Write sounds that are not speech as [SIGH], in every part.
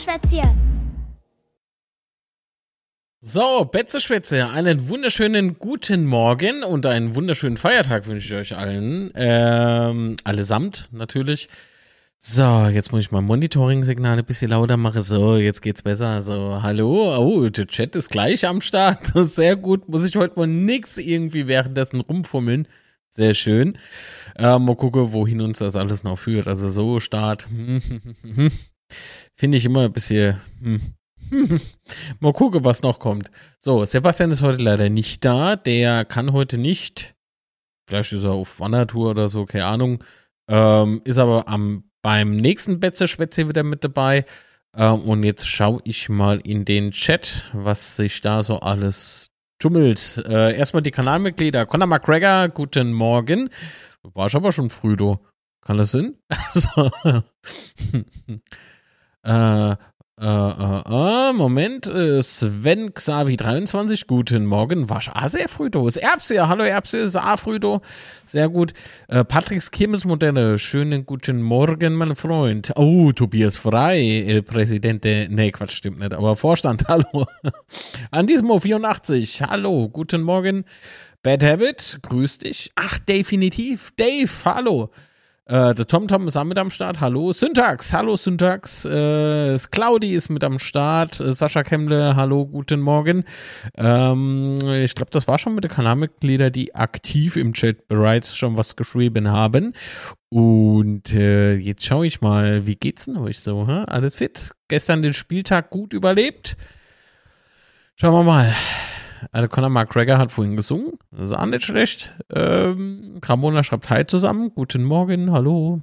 Betzeschwätzchen. So, Betzeschwätze, einen wunderschönen guten Morgen und einen wunderschönen Feiertag wünsche ich euch allen. Ähm, allesamt natürlich. So, jetzt muss ich mal Monitoring-Signal ein bisschen lauter machen. So, jetzt geht's besser. So, hallo. Oh, der Chat ist gleich am Start. [LAUGHS] Sehr gut. Muss ich heute mal nix irgendwie währenddessen rumfummeln. Sehr schön. Äh, mal gucken, wohin uns das alles noch führt. Also so Start. [LAUGHS] Finde ich immer ein bisschen. Hm. [LAUGHS] mal gucken, was noch kommt. So, Sebastian ist heute leider nicht da. Der kann heute nicht. Vielleicht ist er auf Wandertour oder so, keine Ahnung. Ähm, ist aber am beim nächsten Betze-Schwätze wieder mit dabei. Ähm, und jetzt schaue ich mal in den Chat, was sich da so alles tummelt. Äh, erstmal die Kanalmitglieder. Conor McGregor, guten Morgen. War ich aber schon früh, du. Kann das Sinn? [LAUGHS] Äh, äh, äh, äh, Moment, äh, Sven Xavi 23, guten Morgen. War ah, sehr früh do. Ist Erbse, hallo Erbse, früh do. Sehr gut. Äh, Patricks Kirmesmodelle, schönen guten Morgen, mein Freund. Oh, Tobias Frei, El Presidente, nee, Quatsch, stimmt nicht, aber Vorstand, [LAUGHS] hallo. Andismo 84, hallo, guten Morgen. Bad Habit, grüß dich. Ach, definitiv, Dave, hallo. Äh, der TomTom ist auch mit am Start. Hallo. Syntax. Hallo Syntax. Äh, Claudi ist mit am Start. Äh, Sascha Kemble. Hallo. Guten Morgen. Ähm, ich glaube, das war schon mit den Kanalmitgliedern, die aktiv im Chat bereits schon was geschrieben haben. Und äh, jetzt schaue ich mal, wie geht's denn euch so? Hä? Alles fit? Gestern den Spieltag gut überlebt? Schauen wir mal. Also Conor McGregor hat vorhin gesungen. Das ist auch nicht schlecht. Ähm, Ramona schreibt Hi zusammen. Guten Morgen, hallo.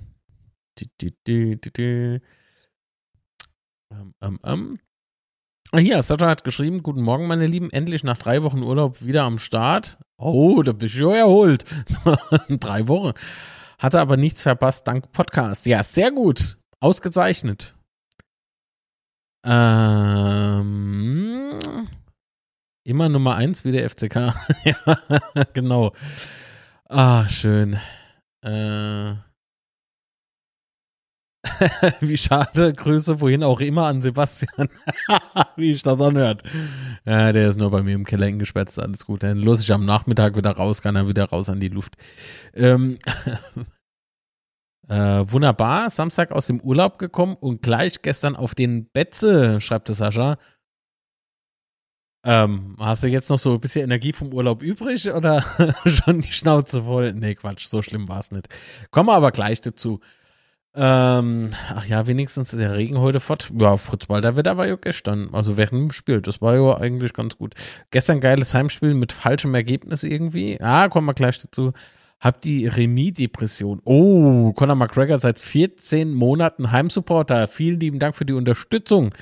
Die, die, die, die, die. Ähm, ähm, ähm. Ah, hier, Sascha hat geschrieben, guten Morgen, meine Lieben, endlich nach drei Wochen Urlaub wieder am Start. Oh, da bist du ja erholt. [LAUGHS] drei Wochen. Hatte aber nichts verpasst, dank Podcast. Ja, sehr gut. Ausgezeichnet. Ähm, Immer Nummer eins wie der FCK. [LAUGHS] ja, genau. Ah, schön. Äh. [LAUGHS] Wie schade. Grüße wohin auch immer an Sebastian. [LAUGHS] Wie ich das anhört. Ja, der ist nur bei mir im Keller eingesperrt. Alles gut. Dann los ich am Nachmittag wieder raus, kann er wieder raus an die Luft. Ähm. Äh, wunderbar. Samstag aus dem Urlaub gekommen und gleich gestern auf den Betze, schreibt der Sascha. Ähm, hast du jetzt noch so ein bisschen Energie vom Urlaub übrig oder [LAUGHS] schon die Schnauze voll? Nee, Quatsch, so schlimm war es nicht. Kommen wir aber gleich dazu. Ähm, ach ja, wenigstens ist der Regen heute fort. Ja, Fritz Walter Wetter war ja gestern, also während dem Spiel. Das war ja eigentlich ganz gut. Gestern geiles Heimspiel mit falschem Ergebnis irgendwie. Ah, kommen wir gleich dazu. Hab die Remis-Depression. Oh, Conor McGregor seit 14 Monaten Heimsupporter. Vielen lieben Dank für die Unterstützung.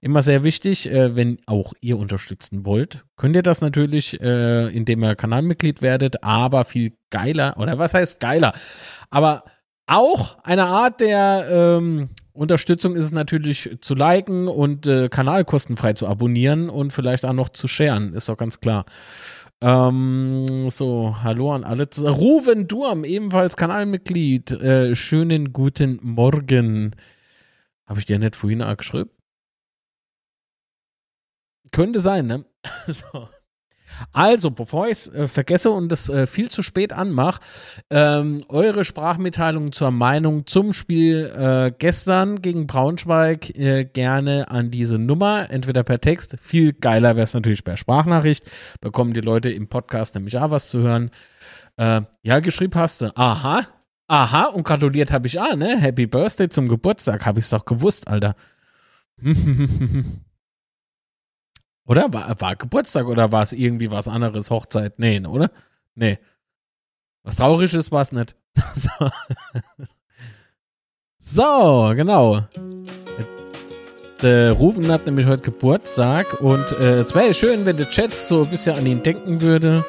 Immer sehr wichtig, äh, wenn auch ihr unterstützen wollt, könnt ihr das natürlich, äh, indem ihr Kanalmitglied werdet, aber viel geiler, oder was heißt geiler? Aber auch eine Art der ähm, Unterstützung ist es natürlich zu liken und äh, kanalkostenfrei zu abonnieren und vielleicht auch noch zu sharen, ist doch ganz klar. Ähm, so, hallo an alle. Ruven Durm, ebenfalls Kanalmitglied. Äh, schönen guten Morgen. Habe ich dir nicht vorhin auch geschrieben? Könnte sein, ne? [LAUGHS] so. Also, bevor ich es äh, vergesse und es äh, viel zu spät anmache, ähm, eure Sprachmitteilung zur Meinung zum Spiel äh, gestern gegen Braunschweig äh, gerne an diese Nummer, entweder per Text. Viel geiler wäre es natürlich per Sprachnachricht. Bekommen die Leute im Podcast nämlich auch was zu hören. Äh, ja, geschrieben hast du. Aha, aha, und gratuliert habe ich auch, ne? Happy Birthday zum Geburtstag, habe ich es doch gewusst, Alter. [LAUGHS] Oder? War, war Geburtstag oder war es irgendwie was anderes? Hochzeit? Nee, oder? Nee. Was Trauriges war es nicht. [LAUGHS] so. so, genau. Der Rufen hat nämlich heute Geburtstag und äh, es wäre schön, wenn der Chat so ein bisschen an ihn denken würde.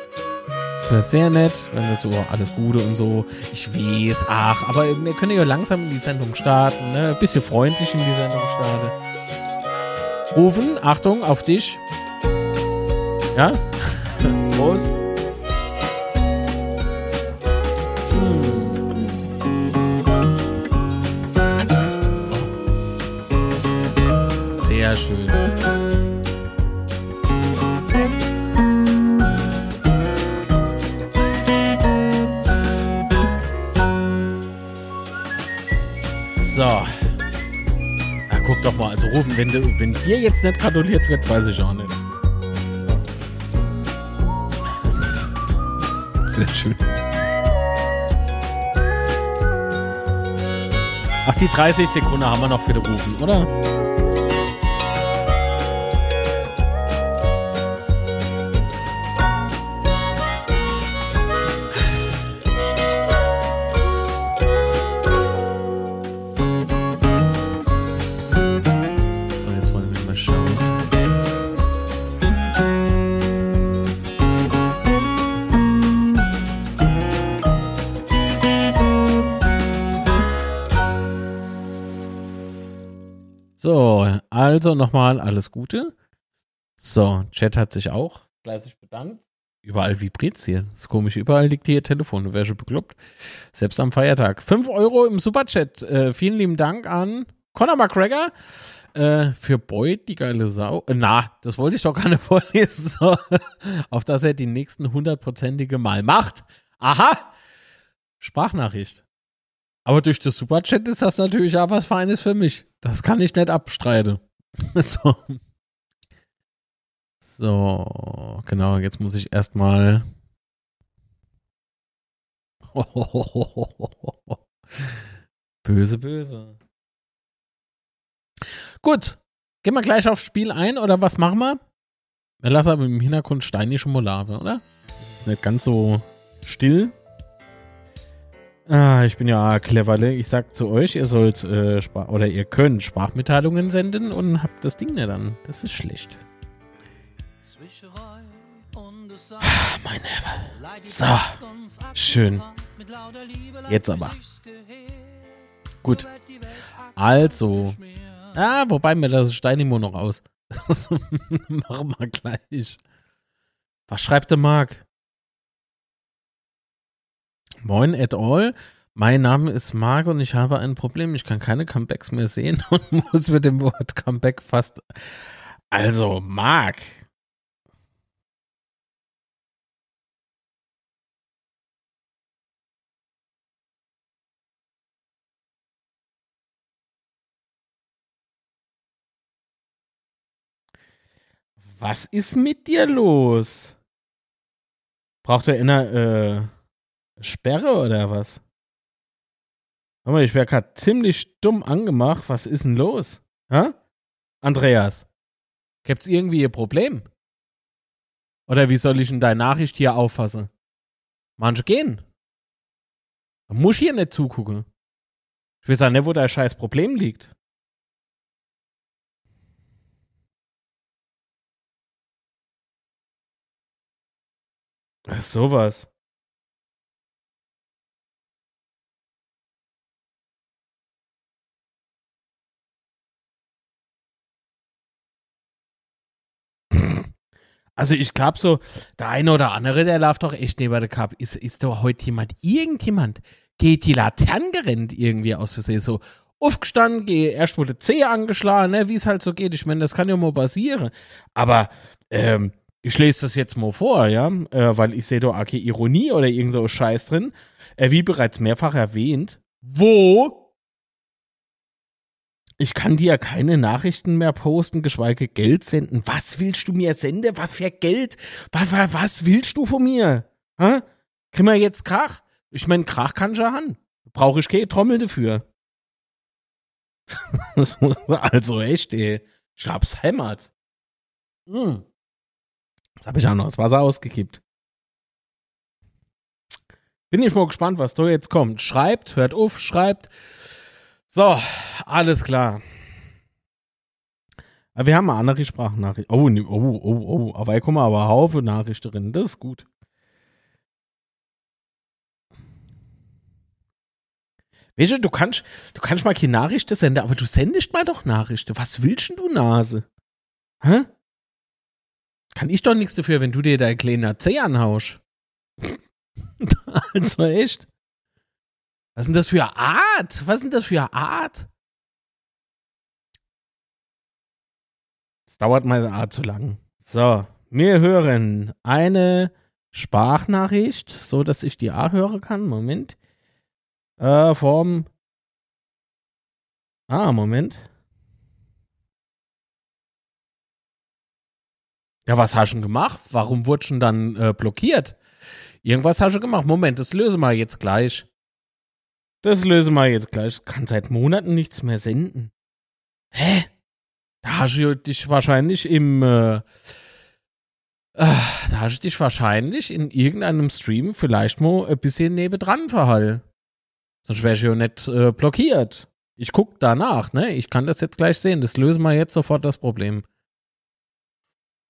Das wäre sehr nett, wenn das so alles Gute und so. Ich weiß, ach, aber wir können ja langsam in die Sendung starten, ne? Ein bisschen freundlich in die Sendung starten. Rufen, Achtung, auf dich. Ja? [LAUGHS] Prost. Rufen. Wenn, du, wenn dir jetzt nicht gratuliert wird, weiß ich auch nicht. Sehr schön. Ach, die 30 Sekunden haben wir noch für den Rufen, oder? Also nochmal alles Gute. So, Chat hat sich auch fleißig bedankt. Überall vibriert hier. Das ist komisch. Überall liegt hier Telefon. Wäre schon bekloppt. Selbst am Feiertag. 5 Euro im Superchat. Äh, vielen lieben Dank an Conor McGregor. Äh, für Boyd, die geile Sau. Äh, na, das wollte ich doch gar nicht [LAUGHS] vorlesen. So. Auf dass er die nächsten hundertprozentige Mal macht. Aha! Sprachnachricht. Aber durch das Superchat ist das natürlich auch was Feines für mich. Das kann ich nicht abstreiten. [LAUGHS] So. So, genau, jetzt muss ich erstmal. [LAUGHS] Böse, böse. Gut, gehen wir gleich aufs Spiel ein oder was machen wir? Wir lassen aber im Hintergrund steinische Molave, oder? Ist nicht ganz so still. Ah, ich bin ja cleverle. Ich sag zu euch, ihr sollt äh, oder ihr könnt Sprachmitteilungen senden und habt das Ding nicht dann. Das ist schlecht. Ah, mein Herr. So, schön. Jetzt aber. Gut. Also. Ah, wobei mir das Steinimo noch aus. [LAUGHS] Machen wir gleich. Was schreibt der Marc? Moin et al. Mein Name ist Marc und ich habe ein Problem. Ich kann keine Comebacks mehr sehen [LAUGHS] und muss mit dem Wort Comeback fast. Also, Marc. Was ist mit dir los? Braucht er eine äh, Sperre oder was? Hör mal, ich wäre gerade ziemlich dumm angemacht. Was ist denn los? Hä? Andreas, gibt's irgendwie ein Problem? Oder wie soll ich denn deine Nachricht hier auffassen? Manche gehen. Da muss ich hier nicht zugucken. Ich weiß auch nicht, wo dein scheiß Problem liegt. Ach, sowas. Also ich glaube so, der eine oder andere, der läuft doch echt neben der Cup. Ist, ist doch heute jemand, irgendjemand, geht die Laternen gerannt irgendwie aus Versehen so aufgestanden, geh, erst wurde Zehe angeschlagen, ne, wie es halt so geht. Ich meine, das kann ja mal passieren. Aber ähm, ich lese das jetzt mal vor, ja, äh, weil ich sehe da okay Ironie oder irgend so Scheiß drin. Äh, wie bereits mehrfach erwähnt, wo ich kann dir keine Nachrichten mehr posten, geschweige Geld senden. Was willst du mir senden? Was für Geld? Was, was, was willst du von mir? Hä? Kriegen wir jetzt Krach? Ich meine, Krach kann ich ja. Brauche ich keine Trommel dafür. [LAUGHS] also echt, ey. Ich hab's hämmert. Hm. Jetzt habe ich auch noch das Wasser ausgekippt. Bin ich mal gespannt, was da jetzt kommt. Schreibt, hört auf, schreibt. So, alles klar. Aber wir haben eine andere Sprachnachricht. Oh, ne- oh, oh, oh. Aber hier kommen aber Haufe Nachrichten drin. Das ist gut. Weißt du, du kannst, du kannst mal keine Nachrichten senden, aber du sendest mal doch Nachrichten. Was willst denn du, Nase? Hä? Kann ich doch nichts dafür, wenn du dir dein kleiner Zeh anhaust. [LAUGHS] also echt. Was denn das für Art? Was denn das für Art? Das dauert meine Art zu lang. So, wir hören eine Sprachnachricht, so dass ich die A hören kann. Moment. Äh, vom. Ah, Moment. Ja, was hast du denn gemacht? Warum wurde schon dann äh, blockiert? Irgendwas hast du gemacht. Moment, das lösen wir jetzt gleich. Das lösen wir jetzt gleich. Kann seit Monaten nichts mehr senden. Hä? Da hast du dich wahrscheinlich im. Äh, äh, da hast du dich wahrscheinlich in irgendeinem Stream vielleicht mal ein bisschen nebendran verhalten. Sonst wäre ich ja nicht äh, blockiert. Ich gucke danach, ne? Ich kann das jetzt gleich sehen. Das lösen wir jetzt sofort das Problem.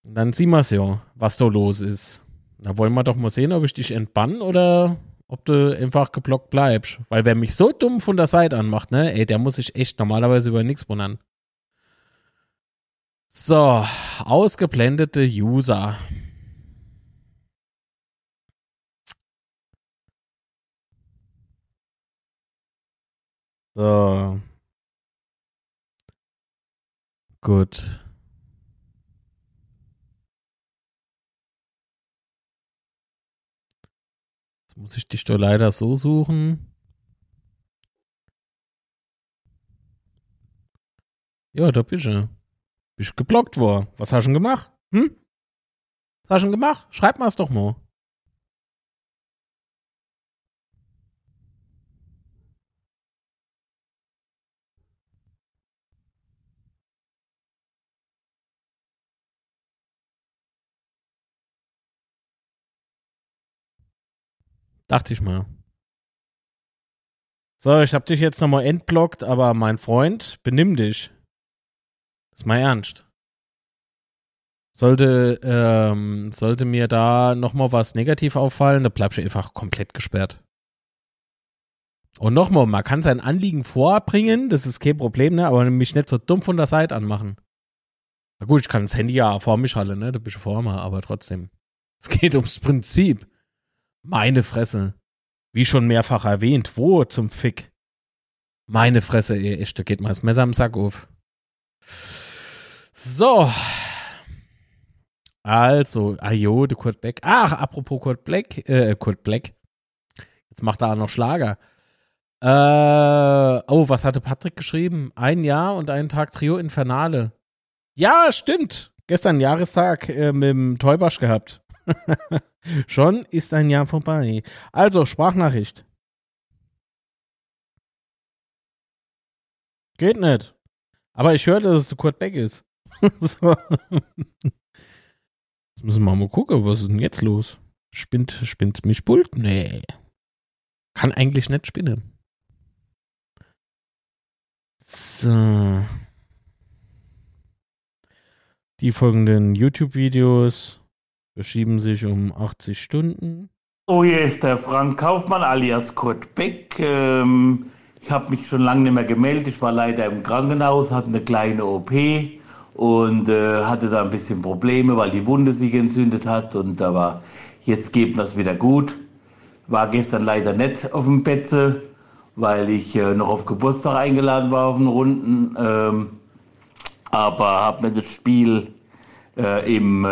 Und dann sehen wir es ja, was da los ist. Da wollen wir doch mal sehen, ob ich dich entbann oder ob du einfach geblockt bleibst. Weil wer mich so dumm von der Seite anmacht, ne, ey, der muss sich echt normalerweise über nichts wundern. So, ausgeblendete User. So. Gut. Muss ich dich doch leider so suchen. Ja, da bist du. Bist geblockt worden. Was hast du denn gemacht? Hm? Was hast du denn gemacht? Schreib mal es doch mal. Dachte ich mal. So, ich hab dich jetzt nochmal entblockt, aber mein Freund, benimm dich. Ist mal ernst. Sollte, ähm, sollte mir da nochmal was negativ auffallen, da bleibst du einfach komplett gesperrt. Und nochmal, man kann sein Anliegen vorbringen, das ist kein Problem, ne? aber mich nicht so dumm von der Seite anmachen. Na gut, ich kann das Handy ja vor mich halten, ne? Da bist du vor mir, aber trotzdem. Es geht ums Prinzip. Meine Fresse. Wie schon mehrfach erwähnt, wo zum Fick? Meine Fresse, ey, echt, da geht mal das Messer am Sack auf. So. Also, ajo, der Kurt Black. Ach, apropos Kurt Black, äh, Kurt Black. Jetzt macht er auch noch Schlager. Äh, oh, was hatte Patrick geschrieben? Ein Jahr und einen Tag Trio Infernale. Ja, stimmt. Gestern Jahrestag äh, mit dem Teubasch gehabt. [LAUGHS] Schon ist ein Jahr vorbei. Also, Sprachnachricht. Geht nicht. Aber ich höre, dass es der Kurt Beck ist. [LAUGHS] Jetzt müssen wir mal gucken, was ist denn jetzt los? Spinnt, spinnt's mich Pult? Nee. Kann eigentlich nicht spinnen. So. Die folgenden YouTube-Videos verschieben sich um 80 Stunden. Oh, hier ist der Frank Kaufmann alias Kurt Beck. Ähm, ich habe mich schon lange nicht mehr gemeldet. Ich war leider im Krankenhaus, hatte eine kleine OP und äh, hatte da ein bisschen Probleme, weil die Wunde sich entzündet hat. Und da war, jetzt geht das wieder gut. War gestern leider nicht auf dem Betze, weil ich äh, noch auf Geburtstag eingeladen war auf den Runden. Ähm, aber habe mir das Spiel äh, im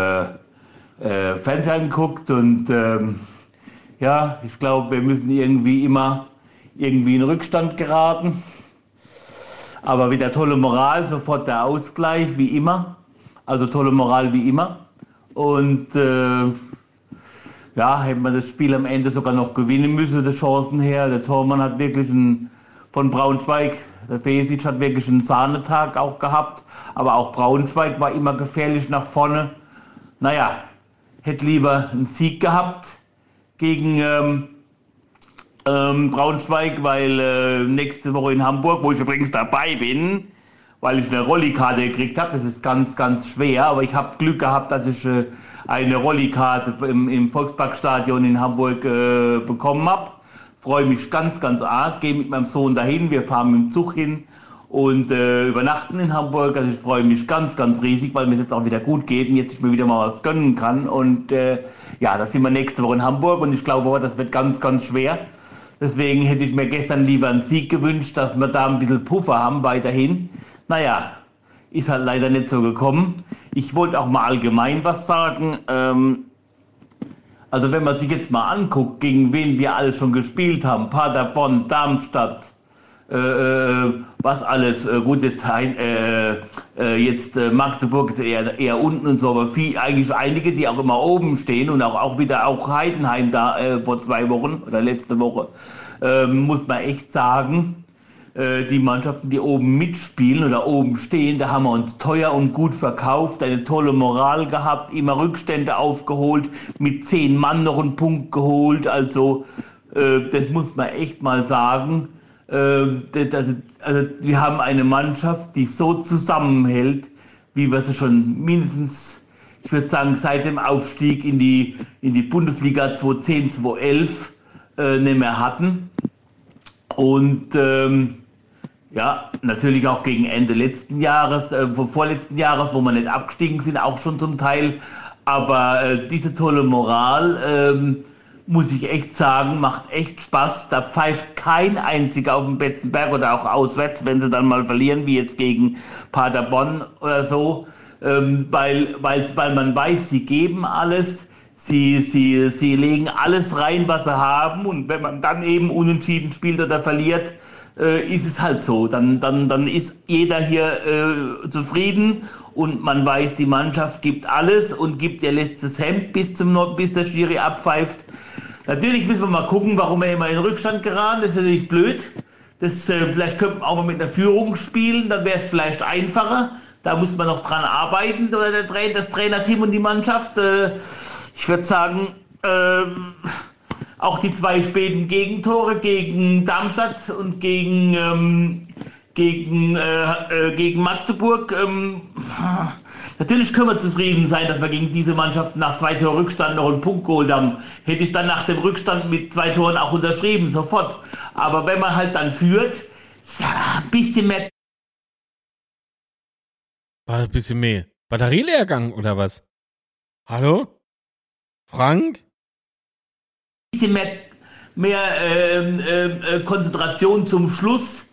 äh, Fernsehen geguckt und ähm, ja, ich glaube, wir müssen irgendwie immer irgendwie in Rückstand geraten. Aber wieder tolle Moral, sofort der Ausgleich, wie immer. Also tolle Moral wie immer. Und äh, ja, hätte man das Spiel am Ende sogar noch gewinnen müssen, die Chancen her. Der Tormann hat wirklich einen, von Braunschweig, der Fesic hat wirklich einen Sahnetag auch gehabt. Aber auch Braunschweig war immer gefährlich nach vorne. Naja, hätte lieber einen Sieg gehabt gegen ähm, ähm, Braunschweig, weil äh, nächste Woche in Hamburg, wo ich übrigens dabei bin, weil ich eine Rollikarte gekriegt habe. Das ist ganz, ganz schwer, aber ich habe Glück gehabt, dass ich äh, eine Rollikarte im, im Volksparkstadion in Hamburg äh, bekommen habe. Freue mich ganz, ganz arg. Gehe mit meinem Sohn dahin. Wir fahren mit dem Zug hin und äh, übernachten in Hamburg. Also ich freue mich ganz, ganz riesig, weil mir es jetzt auch wieder gut geht und jetzt ich mir wieder mal was gönnen kann. Und äh, ja, da sind wir nächste Woche in Hamburg und ich glaube, das wird ganz, ganz schwer. Deswegen hätte ich mir gestern lieber einen Sieg gewünscht, dass wir da ein bisschen Puffer haben weiterhin. Naja, ist halt leider nicht so gekommen. Ich wollte auch mal allgemein was sagen. Ähm, also wenn man sich jetzt mal anguckt, gegen wen wir alle schon gespielt haben, Paderborn, Darmstadt, was alles äh, gut jetzt, äh, äh, jetzt äh, Magdeburg ist eher, eher unten und so, aber viel, eigentlich einige, die auch immer oben stehen und auch, auch wieder auch Heidenheim da vor zwei Wochen oder letzte Woche, ähm, muss man echt sagen, die Mannschaften, die oben mitspielen oder oben stehen, da haben wir uns teuer und gut verkauft, eine tolle Moral gehabt, immer Rückstände aufgeholt, mit zehn Mann noch einen Punkt geholt, also das muss man echt mal sagen. Ähm, also, also wir haben eine Mannschaft, die so zusammenhält, wie wir sie schon mindestens, ich würde sagen, seit dem Aufstieg in die, in die Bundesliga 2010, 2011 äh, nicht mehr hatten. Und ähm, ja, natürlich auch gegen Ende letzten Jahres, äh, vorletzten Jahres, wo wir nicht abgestiegen sind, auch schon zum Teil. Aber äh, diese tolle Moral, ähm, muss ich echt sagen, macht echt Spaß. Da pfeift kein einziger auf dem Betzenberg oder auch auswärts, wenn sie dann mal verlieren, wie jetzt gegen Paderborn oder so, ähm, weil, weil, weil man weiß, sie geben alles. Sie, sie, sie legen alles rein, was sie haben. Und wenn man dann eben unentschieden spielt oder verliert, äh, ist es halt so. Dann, dann, dann ist jeder hier äh, zufrieden und man weiß, die Mannschaft gibt alles und gibt ihr letztes Hemd bis, zum, bis der Schiri abpfeift. Natürlich müssen wir mal gucken, warum er immer in Rückstand geraten. Das ist natürlich blöd. Das, äh, vielleicht könnte man auch mal mit einer Führung spielen, dann wäre es vielleicht einfacher. Da muss man noch dran arbeiten, das Trainerteam und die Mannschaft. Äh, ich würde sagen, äh, auch die zwei späten Gegentore gegen Darmstadt und gegen, ähm, gegen, äh, äh, gegen Magdeburg. Ähm, natürlich können wir zufrieden sein, dass wir gegen diese Mannschaft nach zwei Toren Rückstand noch einen Punkt geholt haben. Hätte ich dann nach dem Rückstand mit zwei Toren auch unterschrieben, sofort. Aber wenn man halt dann führt, ein bisschen mehr. War ein bisschen mehr. Batterieleergang oder was? Hallo? Frank? Ein bisschen mehr, mehr ähm, äh, Konzentration zum Schluss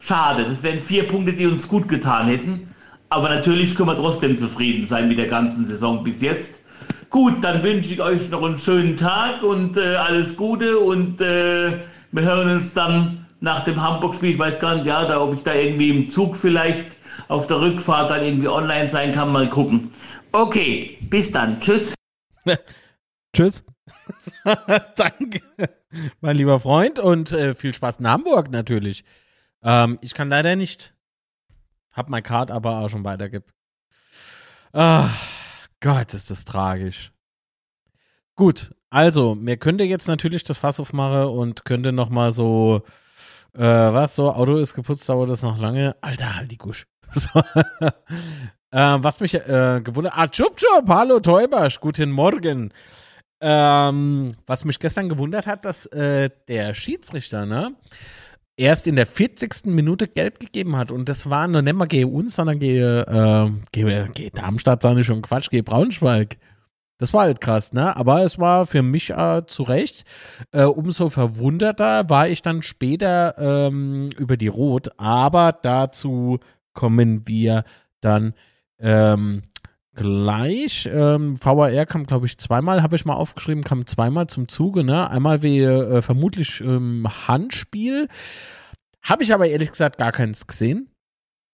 Schade, das wären vier Punkte, die uns gut getan hätten. Aber natürlich können wir trotzdem zufrieden sein mit der ganzen Saison bis jetzt. Gut, dann wünsche ich euch noch einen schönen Tag und äh, alles Gute und äh, wir hören uns dann nach dem Hamburg-Spiel. Ich weiß gar nicht, ja, da, ob ich da irgendwie im Zug vielleicht auf der Rückfahrt dann irgendwie online sein kann. Mal gucken. Okay, bis dann. Tschüss. [LAUGHS] Tschüss. [LAUGHS] Danke, mein lieber Freund und äh, viel Spaß in Hamburg natürlich. Ähm, ich kann leider nicht. Hab mein Card aber auch schon weitergibt. Ah, Gott, ist das tragisch. Gut, also, mir könnte jetzt natürlich das Fass aufmachen und könnte noch mal so, äh, was, so, Auto ist geputzt, dauert das noch lange. Alter, halt die Gusch. [LAUGHS] So. äh, was mich äh, gewundert, ah, Chup Chup, hallo Teubasch, guten Morgen. Ähm, was mich gestern gewundert hat, dass äh, der Schiedsrichter, ne, erst in der 40. Minute gelb gegeben hat. Und das war noch nicht mal gegen uns, sondern gegen, äh, gegen, gegen Darmstadt, sage ich schon Quatsch, gegen Braunschweig. Das war halt krass, ne? Aber es war für mich äh, zu Recht. Äh, umso verwunderter war ich dann später ähm, über die Rot. Aber dazu kommen wir dann ähm, gleich. Ähm, VAR kam, glaube ich, zweimal, habe ich mal aufgeschrieben, kam zweimal zum Zuge. Ne? Einmal wie äh, vermutlich ähm, Handspiel. Habe ich aber ehrlich gesagt gar keins gesehen.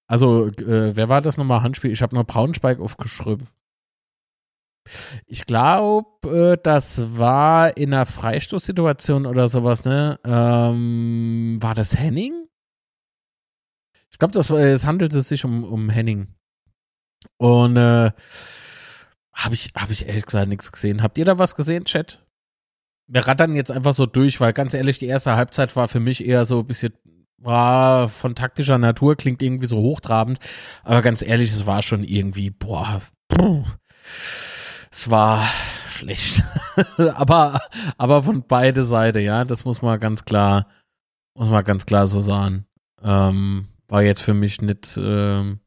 Also, äh, wer war das nochmal? Handspiel? Ich habe nur Braunschweig aufgeschrieben. Ich glaube, äh, das war in einer Freistoßsituation oder sowas, ne? Ähm, war das Henning? Ich glaube, es handelte sich um, um Henning. Und äh, habe ich, hab ich ehrlich gesagt nichts gesehen. Habt ihr da was gesehen, Chat? Wir rattern jetzt einfach so durch, weil ganz ehrlich, die erste Halbzeit war für mich eher so ein bisschen war von taktischer Natur, klingt irgendwie so hochtrabend. Aber ganz ehrlich, es war schon irgendwie, boah, es war schlecht. [LAUGHS] aber, aber von beide Seiten, ja, das muss man ganz klar, muss man ganz klar so sagen. Ähm, war jetzt für mich nicht, ähm,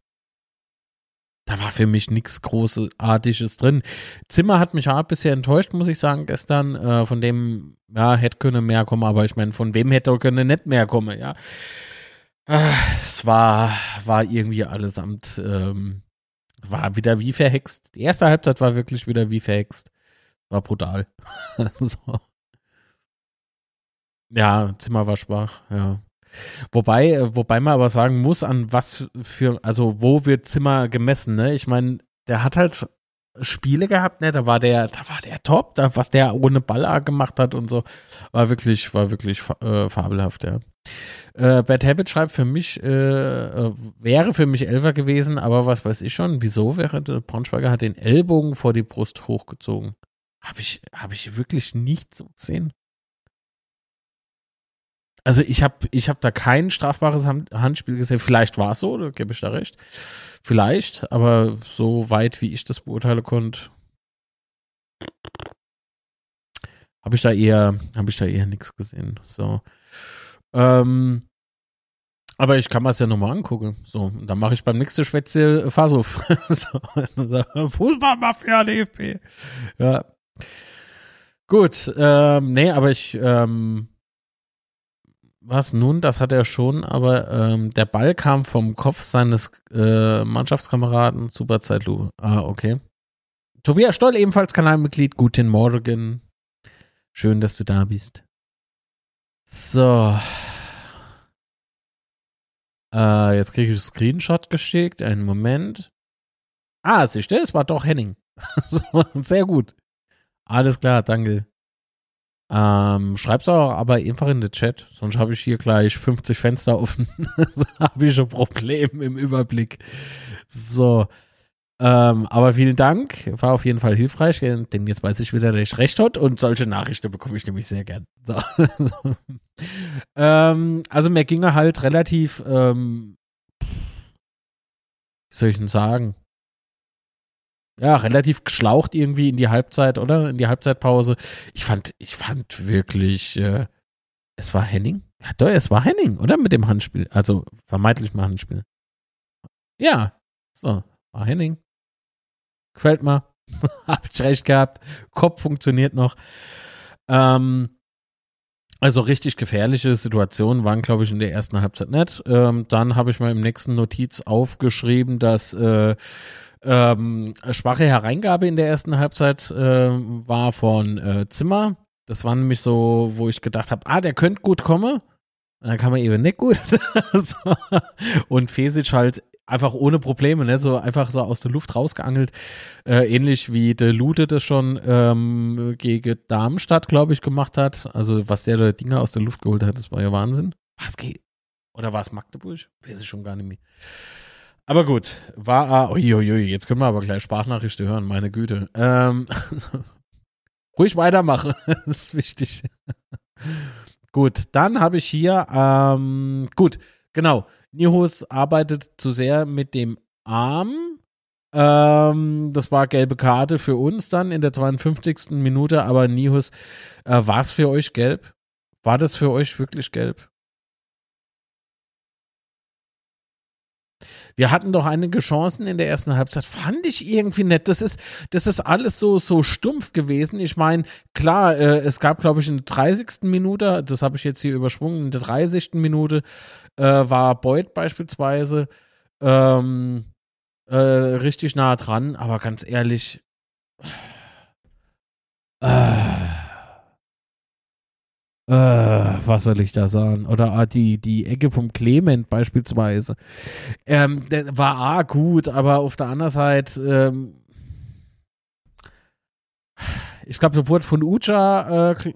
da war für mich nichts Großartiges drin. Zimmer hat mich hart bisher enttäuscht, muss ich sagen, gestern. Äh, von dem, ja, hätte können mehr kommen, aber ich meine, von wem hätte können nicht mehr kommen, ja. Äh, es war, war irgendwie allesamt, ähm, war wieder wie verhext. Die erste Halbzeit war wirklich wieder wie verhext. War brutal. [LAUGHS] so. Ja, Zimmer war schwach, ja. Wobei, äh, wobei man aber sagen muss, an was für, also wo wird Zimmer gemessen, ne? Ich meine, der hat halt Spiele gehabt, ne? Da war der, da war der top, da, was der ohne Ball gemacht hat und so, war wirklich, war wirklich äh, fabelhaft, ja. Äh, Bad Habit schreibt für mich, äh, äh, wäre für mich Elfer gewesen, aber was weiß ich schon, wieso wäre der Braunschweiger hat den Ellbogen vor die Brust hochgezogen. Habe ich, habe ich wirklich nicht so gesehen. Also ich habe ich hab da kein strafbares Handspiel gesehen. Vielleicht war es so, da gebe ich da recht. Vielleicht, aber so weit, wie ich das beurteilen konnte, habe ich da eher, habe ich da eher nichts gesehen. So. Ähm, aber ich kann mir es ja nochmal angucken. So, dann mache ich beim nächsten Spätzle Fasshof. [LAUGHS] so, Fußballmafia DFB. Ja. Gut, ähm, nee, aber ich, ähm, was nun, das hat er schon, aber ähm, der Ball kam vom Kopf seines äh, Mannschaftskameraden Super Zeitlu. Ah, okay. Tobias Stoll, ebenfalls Kanalmitglied. Guten Morgen. Schön, dass du da bist. So. Äh, jetzt kriege ich einen Screenshot geschickt. Einen Moment. Ah, siehst du, es war doch Henning. [LAUGHS] so, sehr gut. Alles klar, danke. Ähm, schreib's auch aber einfach in den Chat, sonst habe ich hier gleich 50 Fenster offen. [LAUGHS] habe ich schon Probleme im Überblick. So. Ähm, aber vielen Dank, war auf jeden Fall hilfreich, denn jetzt weiß ich wieder, dass ich recht hat und solche Nachrichten bekomme ich nämlich sehr gern. So. [LAUGHS] Ähm, also mir ging halt relativ, ähm, wie soll ich denn sagen? Ja, relativ geschlaucht irgendwie in die Halbzeit, oder? In die Halbzeitpause. Ich fand, ich fand wirklich, äh, es war Henning? Ja, doch, es war Henning, oder? Mit dem Handspiel. Also vermeintlich mal Handspiel. Ja, so, war Henning. Gefällt mir. [LAUGHS] Hab ich recht gehabt. Kopf funktioniert noch. Ähm, also richtig gefährliche Situationen waren, glaube ich, in der ersten Halbzeit nicht. Ähm, dann habe ich mal im nächsten Notiz aufgeschrieben, dass äh, ähm, schwache Hereingabe in der ersten Halbzeit äh, war von äh, Zimmer. Das war nämlich so, wo ich gedacht habe, ah, der könnte gut kommen. Und dann kann man eben nicht gut. [LAUGHS] Und Fesic halt einfach ohne Probleme, ne? so einfach so aus der Luft rausgeangelt. Äh, ähnlich wie der Lude das schon ähm, gegen Darmstadt, glaube ich, gemacht hat. Also was der da Dinger aus der Luft geholt hat, das war ja Wahnsinn. Was geht? Oder war es Magdeburg? Weiß ich schon gar nicht mehr. Aber gut, war, uiuiui, jetzt können wir aber gleich Sprachnachrichten hören, meine Güte. Ähm, [LAUGHS] ruhig weitermachen, [LAUGHS] das ist wichtig. [LAUGHS] gut, dann habe ich hier, ähm, gut, genau, Nihus arbeitet zu sehr mit dem Arm. Ähm, das war gelbe Karte für uns dann in der 52. Minute, aber Nihus, äh, war es für euch gelb? War das für euch wirklich gelb? Wir hatten doch einige Chancen in der ersten Halbzeit. Fand ich irgendwie nett. Das ist, das ist alles so, so stumpf gewesen. Ich meine, klar, äh, es gab, glaube ich, in der 30. Minute, das habe ich jetzt hier überschwungen, in der 30. Minute äh, war Beuth beispielsweise ähm, äh, richtig nah dran. Aber ganz ehrlich, äh, äh, was soll ich da sagen? Oder ah, die, die Ecke vom Clement beispielsweise. Ähm, war A gut, aber auf der anderen Seite, ähm, ich glaube, so wurde von Uja, äh,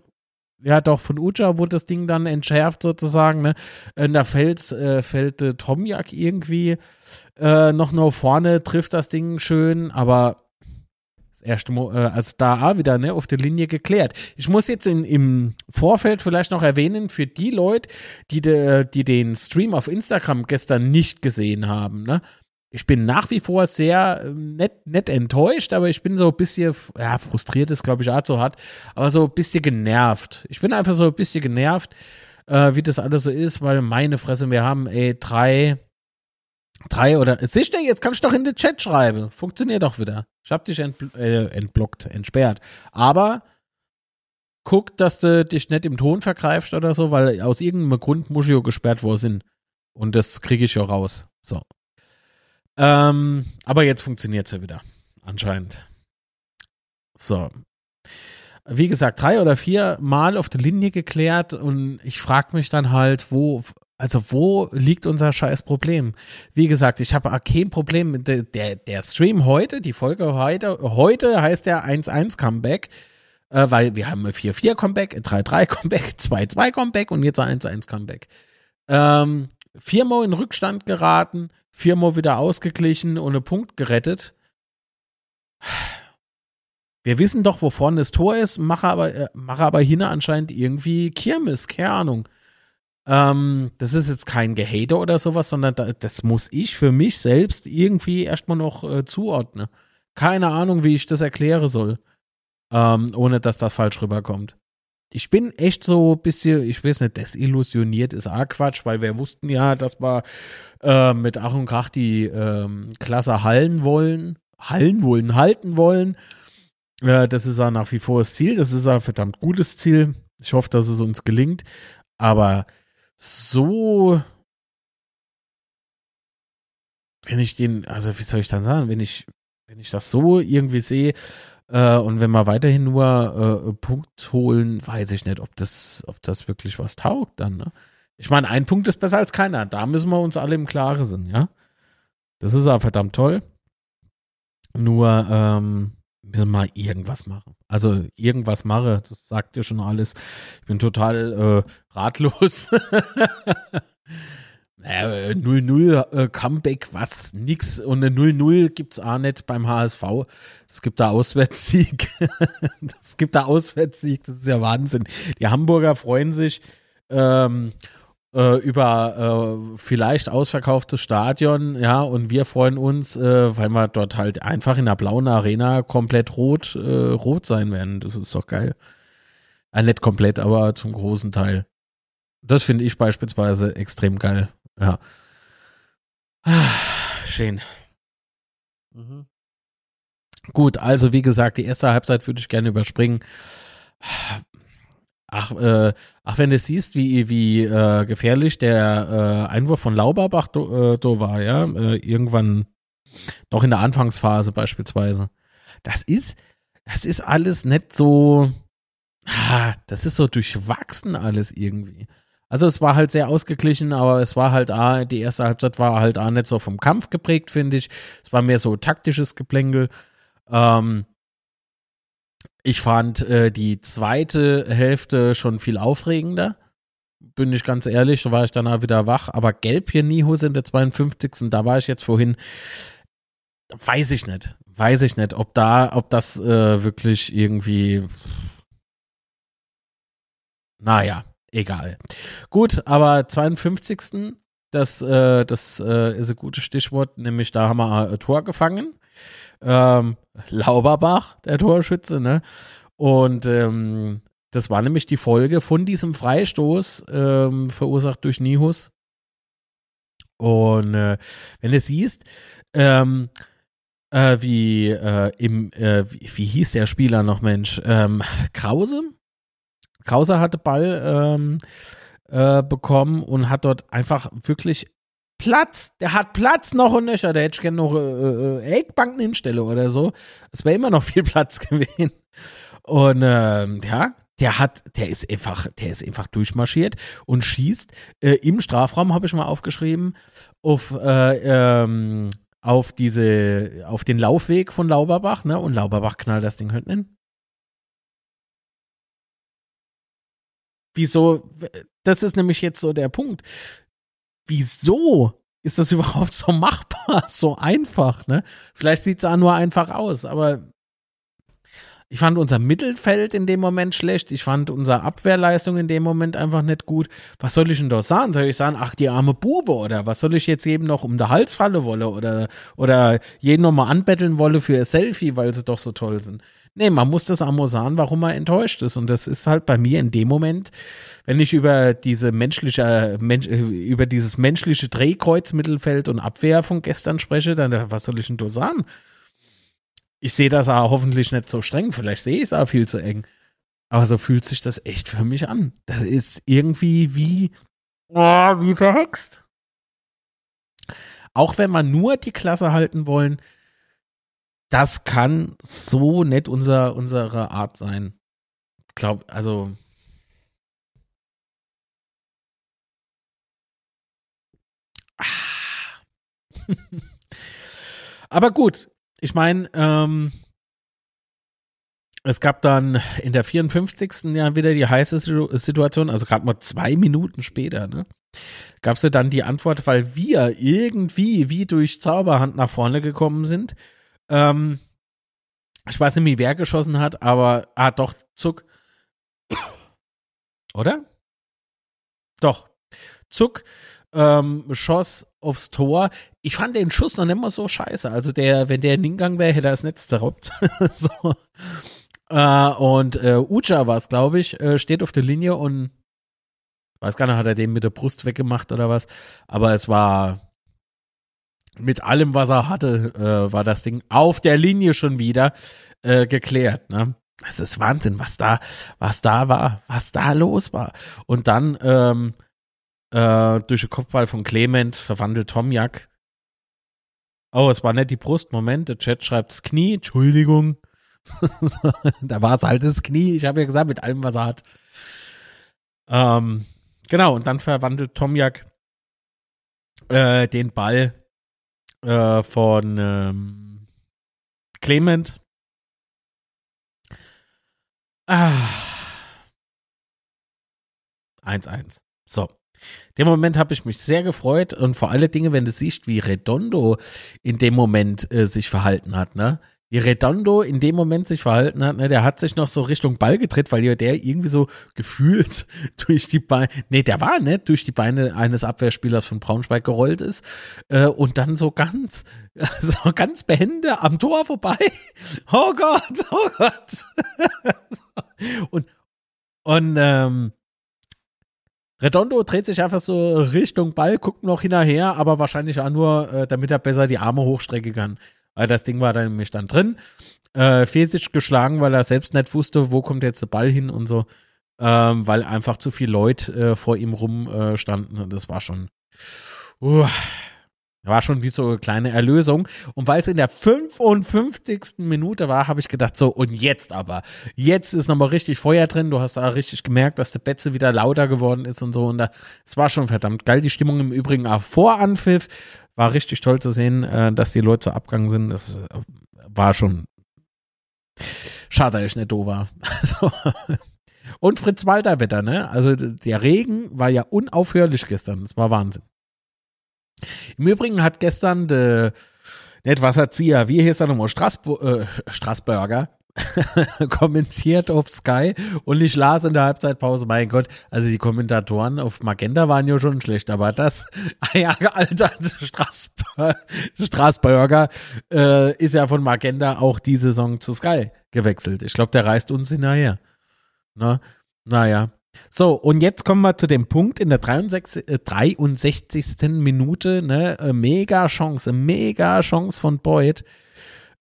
ja doch, von Uja wurde das Ding dann entschärft sozusagen, ne? Und da fällt, äh, fällt äh, Tomjak irgendwie äh, noch nur vorne, trifft das Ding schön, aber erste Mo äh, also da wieder ne, auf der Linie geklärt. Ich muss jetzt in, im Vorfeld vielleicht noch erwähnen, für die Leute, die, de, die den Stream auf Instagram gestern nicht gesehen haben, ne, ich bin nach wie vor sehr äh, nett, nett enttäuscht, aber ich bin so ein bisschen, ja, frustriert ist, glaube ich, auch so hart, aber so ein bisschen genervt. Ich bin einfach so ein bisschen genervt, äh, wie das alles so ist, weil meine Fresse, wir haben, ey, drei, Drei oder. Siehst du, jetzt kannst du doch in den Chat schreiben. Funktioniert doch wieder. Ich hab dich entbl äh, entblockt, entsperrt. Aber guck, dass du dich nicht im Ton vergreifst oder so, weil aus irgendeinem Grund muss ich ja gesperrt wo sind. Und das kriege ich ja raus. So. Ähm, aber jetzt funktioniert es ja wieder. Anscheinend. So. Wie gesagt, drei oder vier Mal auf der Linie geklärt und ich frage mich dann halt, wo, Also wo liegt unser scheiß Problem? Wie gesagt, ich habe kein Problem mit der, der, der Stream heute, die Folge heute, heute heißt der 1-1 Comeback, äh, weil wir haben ein 4-4 Comeback, 3-3 Comeback, 2-2 Comeback und jetzt ein 1-1 Comeback. Ähm, viermal in Rückstand geraten, viermal wieder ausgeglichen und einen Punkt gerettet. Wir wissen doch, wo vorne das Tor ist, mache aber, äh, mache aber hinne anscheinend irgendwie Kirmes, keine Ahnung. Ähm, das ist jetzt kein Gehater oder sowas, sondern da, das muss ich für mich selbst irgendwie erstmal noch äh, zuordnen. Keine Ahnung, wie ich das erklären soll, ähm, ohne dass das falsch rüberkommt. Ich bin echt so ein bisschen, ich weiß nicht, desillusioniert ist auch Quatsch, weil wir wussten ja, dass wir äh, mit Ach und Krach die ähm, Klasse hallen wollen, hallen wollen, halten wollen. Äh, das ist auch nach wie vor das Ziel. Das ist ein verdammt gutes Ziel. Ich hoffe, dass es uns gelingt. Aber so, wenn ich den, also wie soll ich dann sagen, wenn ich, wenn ich das so irgendwie sehe, äh, und wenn wir weiterhin nur äh, Punkt holen, weiß ich nicht, ob das, ob das wirklich was taugt dann. Ne? Ich meine, ein Punkt ist besser als keiner. Da müssen wir uns alle im Klaren sind, ja. Das ist aber verdammt toll. Nur ähm, wir mal irgendwas machen. Also irgendwas mache, das sagt dir schon alles. Ich bin total äh, ratlos. [LAUGHS] 0-0 äh, Comeback, was? Nix. Und eine 0-0 gibt es auch nicht beim HSV. Es gibt da Auswärtssieg. [LAUGHS] Es gibt da Auswärtssieg. Das ist ja Wahnsinn. Die Hamburger freuen sich. Ähm, äh, über äh, vielleicht ausverkauftes Stadion, ja, und wir freuen uns, äh, weil wir dort halt einfach in der blauen Arena komplett rot, äh, rot sein werden. Das ist doch geil. Äh, nicht komplett, aber zum großen Teil. Das finde ich beispielsweise extrem geil. Ja. schön. Mhm. Gut, also wie gesagt, die erste Halbzeit würde ich gerne überspringen. Ach, äh, ach, wenn du siehst, wie, wie äh, gefährlich der äh, Einwurf von Lauberbach do, äh, do war, ja, äh, irgendwann noch in der Anfangsphase beispielsweise. Das ist, das ist alles nicht so, ah, das ist so durchwachsen alles irgendwie. Also es war halt sehr ausgeglichen, aber es war halt, ah, die erste Halbzeit war halt auch nicht so vom Kampf geprägt, finde ich. Es war mehr so taktisches Geplänkel. Ähm, ich fand äh, die zweite Hälfte schon viel aufregender. Bin ich ganz ehrlich, da war ich danach wieder wach. Aber Gelb hier Nihus in der 52. Da war ich jetzt vorhin. Weiß ich nicht. Weiß ich nicht, ob da, ob das äh, wirklich irgendwie. Naja, egal. Gut, aber 52. Das, äh, das äh, ist ein gutes Stichwort, nämlich da haben wir ein Tor gefangen. Ähm, Lauberbach, der Torschütze, ne? Und ähm, das war nämlich die Folge von diesem Freistoß, ähm, verursacht durch Nihus. Und äh, wenn du siehst, ähm, äh, wie äh, im, äh, wie, wie, hieß der Spieler noch, Mensch? Ähm, Krause? Krause hatte Ball ähm, äh, bekommen und hat dort einfach wirklich Platz. Der hat Platz noch und nöcher. Der hätte gerne noch äh, äh, Eckbanken hinstelle oder so. Es wäre immer noch viel Platz [LAUGHS] gewesen. Und ähm, ja, der hat, der ist einfach, der ist einfach durchmarschiert und schießt äh, im Strafraum, habe ich mal aufgeschrieben, auf, äh, ähm, auf diese, auf den Laufweg von Lauberbach, ne? Und Lauberbach knallt das Ding halt hin. Wieso? Das ist nämlich jetzt so der Punkt. Wieso ist das [LAUGHS] überhaupt so machbar, so einfach, ne? Vielleicht sieht es auch nur einfach aus, aber ich fand unser Mittelfeld in dem Moment schlecht. Ich fand unsere Abwehrleistung in dem Moment einfach nicht gut. Was soll ich denn da sagen? Soll ich sagen, ach, die arme Bube oder was soll ich jetzt jedem noch um der Hals falle wolle oder, oder jeden nochmal anbetteln wolle für ein Selfie, weil sie doch so toll sind? Nee, man muss das sagen, warum man enttäuscht ist. Und das ist halt bei mir in dem Moment, wenn ich über diese menschliche, Mensch, über dieses menschliche Drehkreuz, Mittelfeld und Abwehr von gestern spreche, dann was soll ich denn da sagen? Ich sehe das auch hoffentlich nicht so streng, vielleicht sehe ich es auch viel zu eng. Aber so fühlt sich das echt für mich an. Das ist irgendwie wie, oh, wie verhext. Auch wenn wir nur die Klasse halten wollen, das kann so nicht unser, unsere Art sein. Glaub, also. [LAUGHS] Aber gut, ich meine, ähm, es gab dann in der 54. ja wieder die heiße Situation, also gerade mal zwei Minuten später, ne? Gab es ja dann die Antwort, weil wir irgendwie wie durch Zauberhand nach vorne gekommen sind. Ähm, ich weiß nicht, wie wer geschossen hat, aber ah, doch, Zuck. Oder? Doch. Zuck ähm, schoss aufs Tor. Ich fand den Schuss noch nicht mal so scheiße. Also der, wenn der in den Gang wäre, hätte er das Netz zerraubt. [LAUGHS] so. Äh, und äh, Ucha war es, glaube ich, äh, steht auf der Linie und weiß gar nicht, hat er den mit der Brust weggemacht oder was. Aber es war mit allem, was er hatte, äh, war das Ding auf der Linie schon wieder äh, geklärt. Ne? Es ist Wahnsinn, was da, was da war, was da los war. Und dann ähm, äh, durch den Kopfball von Clement verwandelt Tomjak. Oh, es war nicht die Brust. Moment, der Chat schreibt das Knie. Entschuldigung. [LAUGHS] da war es halt das Knie. Ich habe ja gesagt, mit allem, was er hat. Ähm, genau, und dann verwandelt Tomjak äh, den Ball äh, von ähm, Clement. Ah. 1-1. So. dem Moment habe ich mich sehr gefreut und vor allen Dingen, wenn du siehst, wie Redondo in dem Moment äh, sich verhalten hat, ne? Wie Redondo in dem Moment sich verhalten hat, ne, der hat sich noch so Richtung Ball gedreht, weil der irgendwie so gefühlt [LAUGHS] durch die Beine, nee, der war nicht durch die Beine eines Abwehrspielers von Braunschweig gerollt ist äh, und dann so ganz, [LAUGHS] so ganz behende am Tor vorbei. [LAUGHS] Oh Gott, oh Gott. und und ähm, Redondo dreht sich einfach so Richtung Ball, guckt noch hinterher, aber wahrscheinlich auch nur, äh, damit er besser die Arme hochstrecken kann. Weil das Ding war dann nämlich dann drin. Äh, Fesic geschlagen, weil er selbst nicht wusste, wo kommt jetzt der Ball hin und so. Ähm, weil einfach zu viele Leute äh, vor ihm rumstanden. Äh, und das war schon. Uh, war schon wie so eine kleine Erlösung. Und weil es in der 55. Minute war, habe ich gedacht, so, und jetzt aber. Jetzt ist nochmal richtig Feuer drin. Du hast da richtig gemerkt, dass der Betze wieder lauter geworden ist und so. Und es war schon verdammt geil. Die Stimmung im Übrigen auch vor Anpfiff war richtig toll zu sehen, äh, dass die Leute so abgegangen sind. Das äh, war schon schade, dass ich nicht doof war. [LAUGHS] Also, und Fritz Walter Wetter, ne? Also der Regen war ja unaufhörlich gestern. Das war Wahnsinn. Im Übrigen hat gestern der nicht Wasserzieher, wie hieß er nochmal, Straßburg, äh, Straßburger, [LAUGHS] kommentiert auf Sky und ich las in der Halbzeitpause, mein Gott, also die Kommentatoren auf Magenta waren ja schon schlecht, aber das [LAUGHS] ja, alter Straßburger, Straßburger äh, ist ja von Magenta auch die Saison zu Sky gewechselt. Ich glaube, der reist uns hinterher. Na, ne? naja. So, und jetzt kommen wir zu dem Punkt in der 63, äh, 63. Minute, ne, äh, mega Chance, mega Chance von Boyd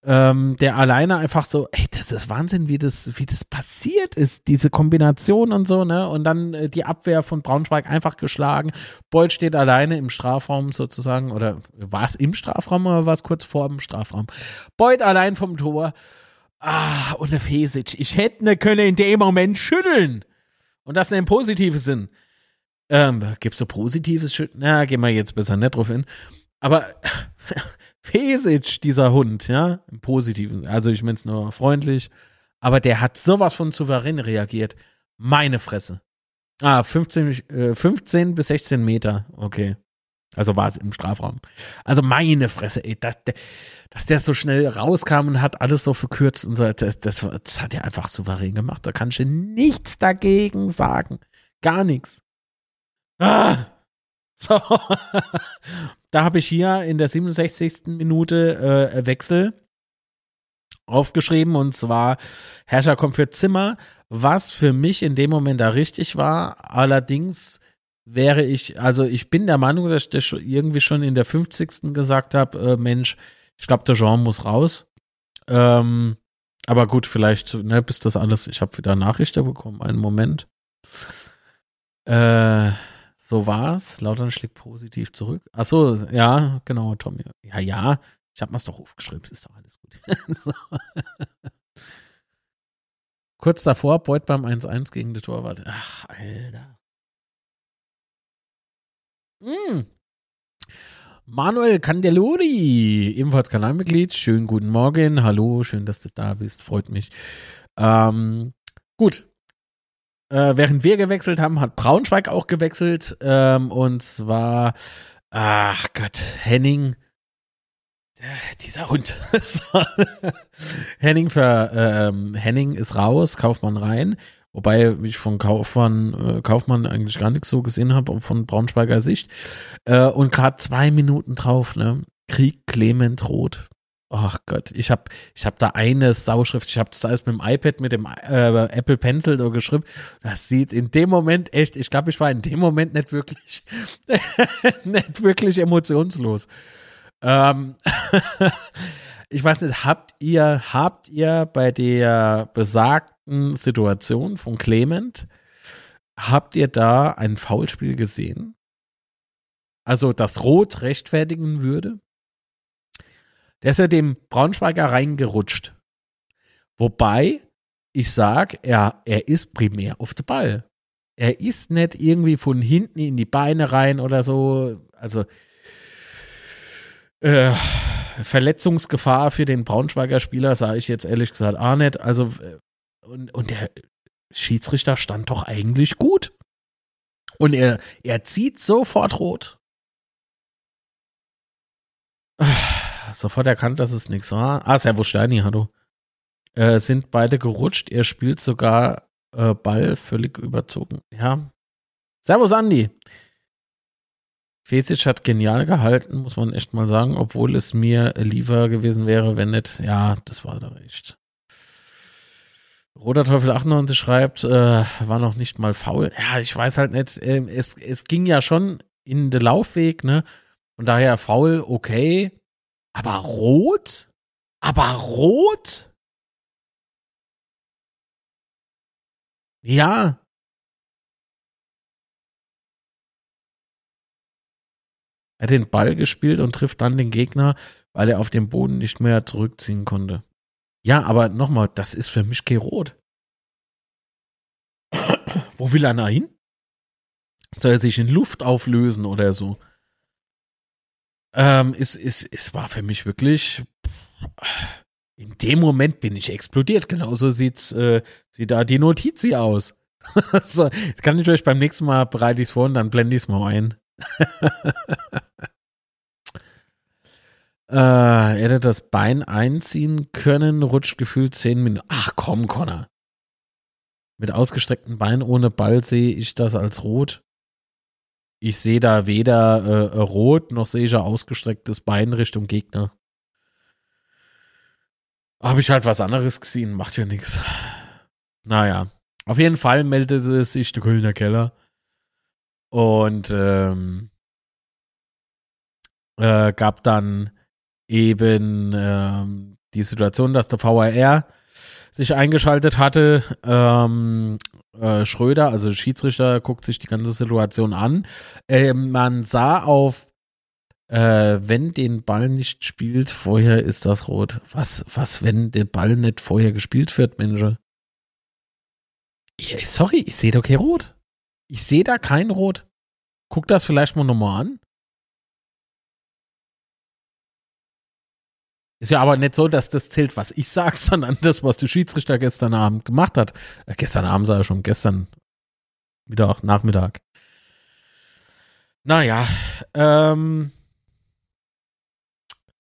ähm, der alleine einfach so, ey, das ist Wahnsinn, wie das, wie das passiert ist, diese Kombination und so, ne? Und dann äh, die Abwehr von Braunschweig einfach geschlagen. Bolt steht alleine im Strafraum sozusagen, oder war es im Strafraum oder war es kurz vor dem Strafraum? Boyd allein vom Tor. Ah, und der Fesic. Ich hätte ne können in dem Moment schütteln. Und das in einem positiven Sinn. Ähm, gibt's so positives? Na, gehen wir jetzt besser nicht drauf hin. Aber [LAUGHS] Fesic, dieser Hund, ja, im Positiven. Also ich meine es nur freundlich. Aber der hat sowas von souverän reagiert. Meine Fresse. Ah, 15, äh, 15 bis 16 Meter. Okay. Also war es im Strafraum. Also meine Fresse, ey, dass der, dass der so schnell rauskam und hat alles so verkürzt und so, das, das, das hat er einfach souverän gemacht. Da kann ich nichts dagegen sagen. Gar nichts. Ah, [LAUGHS] so. da habe ich hier in der 67. Minute äh, Wechsel aufgeschrieben und zwar Herrscher kommt für Zimmer, was für mich in dem Moment da richtig war. Allerdings wäre ich, also ich bin der Meinung, dass ich das irgendwie schon in der 50. gesagt habe, äh, Mensch, ich glaube, der Jean muss raus. Ähm, aber gut, vielleicht, ne, bis das alles, ich habe wieder Nachrichten bekommen, einen Moment. Äh, so war's. Lautern schlägt positiv zurück. Ach so, ja, genau, Tommy. Ja, ja. Ich habe mir's doch aufgeschrieben. Ist doch alles gut. [LAUGHS] Kurz davor, Beut beim 1-1 gegen die Torwart. Ach, Alter. Mm. Manuel Candelori, ebenfalls Kanalmitglied. Schönen guten Morgen. Hallo, schön, dass du da bist. Freut mich. Ähm, gut. Äh, während wir gewechselt haben, hat Braunschweig auch gewechselt. Ähm, und zwar, ach Gott, Henning. Äh, dieser Hund. [LAUGHS] Henning für ähm, Henning ist raus, Kaufmann rein. Wobei ich von Kaufmann, äh, Kaufmann eigentlich gar nichts so gesehen habe, von Braunschweiger Sicht. Äh, und gerade zwei Minuten drauf, ne? Krieg Clement Roth. Ach Gott, ich habe ich hab da eine Sauschrift, ich habe das alles mit dem iPad, mit dem äh, Apple Pencil da geschrieben. Das sieht in dem Moment echt, ich glaube, ich war in dem Moment nicht wirklich, [LAUGHS] nicht wirklich emotionslos. Ähm, [LAUGHS] ich weiß nicht, habt ihr, habt ihr bei der besagten Situation von Clement, habt ihr da ein Foulspiel gesehen? Also, das Rot rechtfertigen würde? Der ist ja dem Braunschweiger reingerutscht. Wobei ich sage, er, er ist primär auf den Ball. Er ist nicht irgendwie von hinten in die Beine rein oder so. Also, äh, Verletzungsgefahr für den Braunschweiger Spieler sah ich jetzt ehrlich gesagt auch nicht. Also, und, und der Schiedsrichter stand doch eigentlich gut. Und er, er zieht sofort rot. [SIGHS] Sofort erkannt, dass es nichts war. Ah, Servus Steini, hallo. Äh, sind beide gerutscht. Er spielt sogar äh, Ball völlig überzogen. Ja. Servus, Andi. Fesic hat genial gehalten, muss man echt mal sagen, obwohl es mir lieber gewesen wäre, wenn nicht. Ja, das war da echt. Roter Teufel 98 schreibt, äh, war noch nicht mal faul. Ja, ich weiß halt nicht. Äh, es, es ging ja schon in den Laufweg, ne? Und daher faul, okay. Aber rot? Aber rot? Ja, Er hat den Ball gespielt und trifft dann den Gegner, weil er auf dem Boden nicht mehr zurückziehen konnte. Ja, aber nochmal, das ist für mich kein Rot. [COUGHS] Wo will er da hin? Soll er sich in Luft auflösen oder so? Ähm, es, es, es war für mich wirklich. In dem Moment bin ich explodiert. Genauso sieht, äh, sieht da die Notiz aus. [LAUGHS] so, jetzt kann ich euch beim nächsten Mal bereite ich es vor und dann blende ich es mal ein. [LAUGHS] äh, er hätte das Bein einziehen können, rutscht gefühlt zehn Minuten. Ach komm, Connor. Mit ausgestrecktem Bein ohne Ball sehe ich das als rot. Ich sehe da weder äh, rot noch sehe ich ein ausgestrecktes Bein Richtung Gegner. Habe ich halt was anderes gesehen, macht ja nichts. Naja, auf jeden Fall meldete sich der Kölner Keller und ähm, äh, gab dann eben ähm, die Situation, dass der VAR sich eingeschaltet hatte. Ähm, äh, Schröder, also Schiedsrichter, guckt sich die ganze Situation an. Ähm, man sah auf, äh, wenn den Ball nicht spielt, vorher ist das rot. Was, was, wenn der Ball nicht vorher gespielt wird, Mensch? Sorry, ich sehe doch kein Rot. Ich sehe da kein Rot. Guck das vielleicht mal nochmal an. Ist ja aber nicht so, dass das zählt, was ich sage, [LAUGHS] sondern das, was der Schiedsrichter gestern Abend gemacht hat. Äh, gestern Abend sei er schon, gestern Mittag, Nachmittag. Naja, ähm,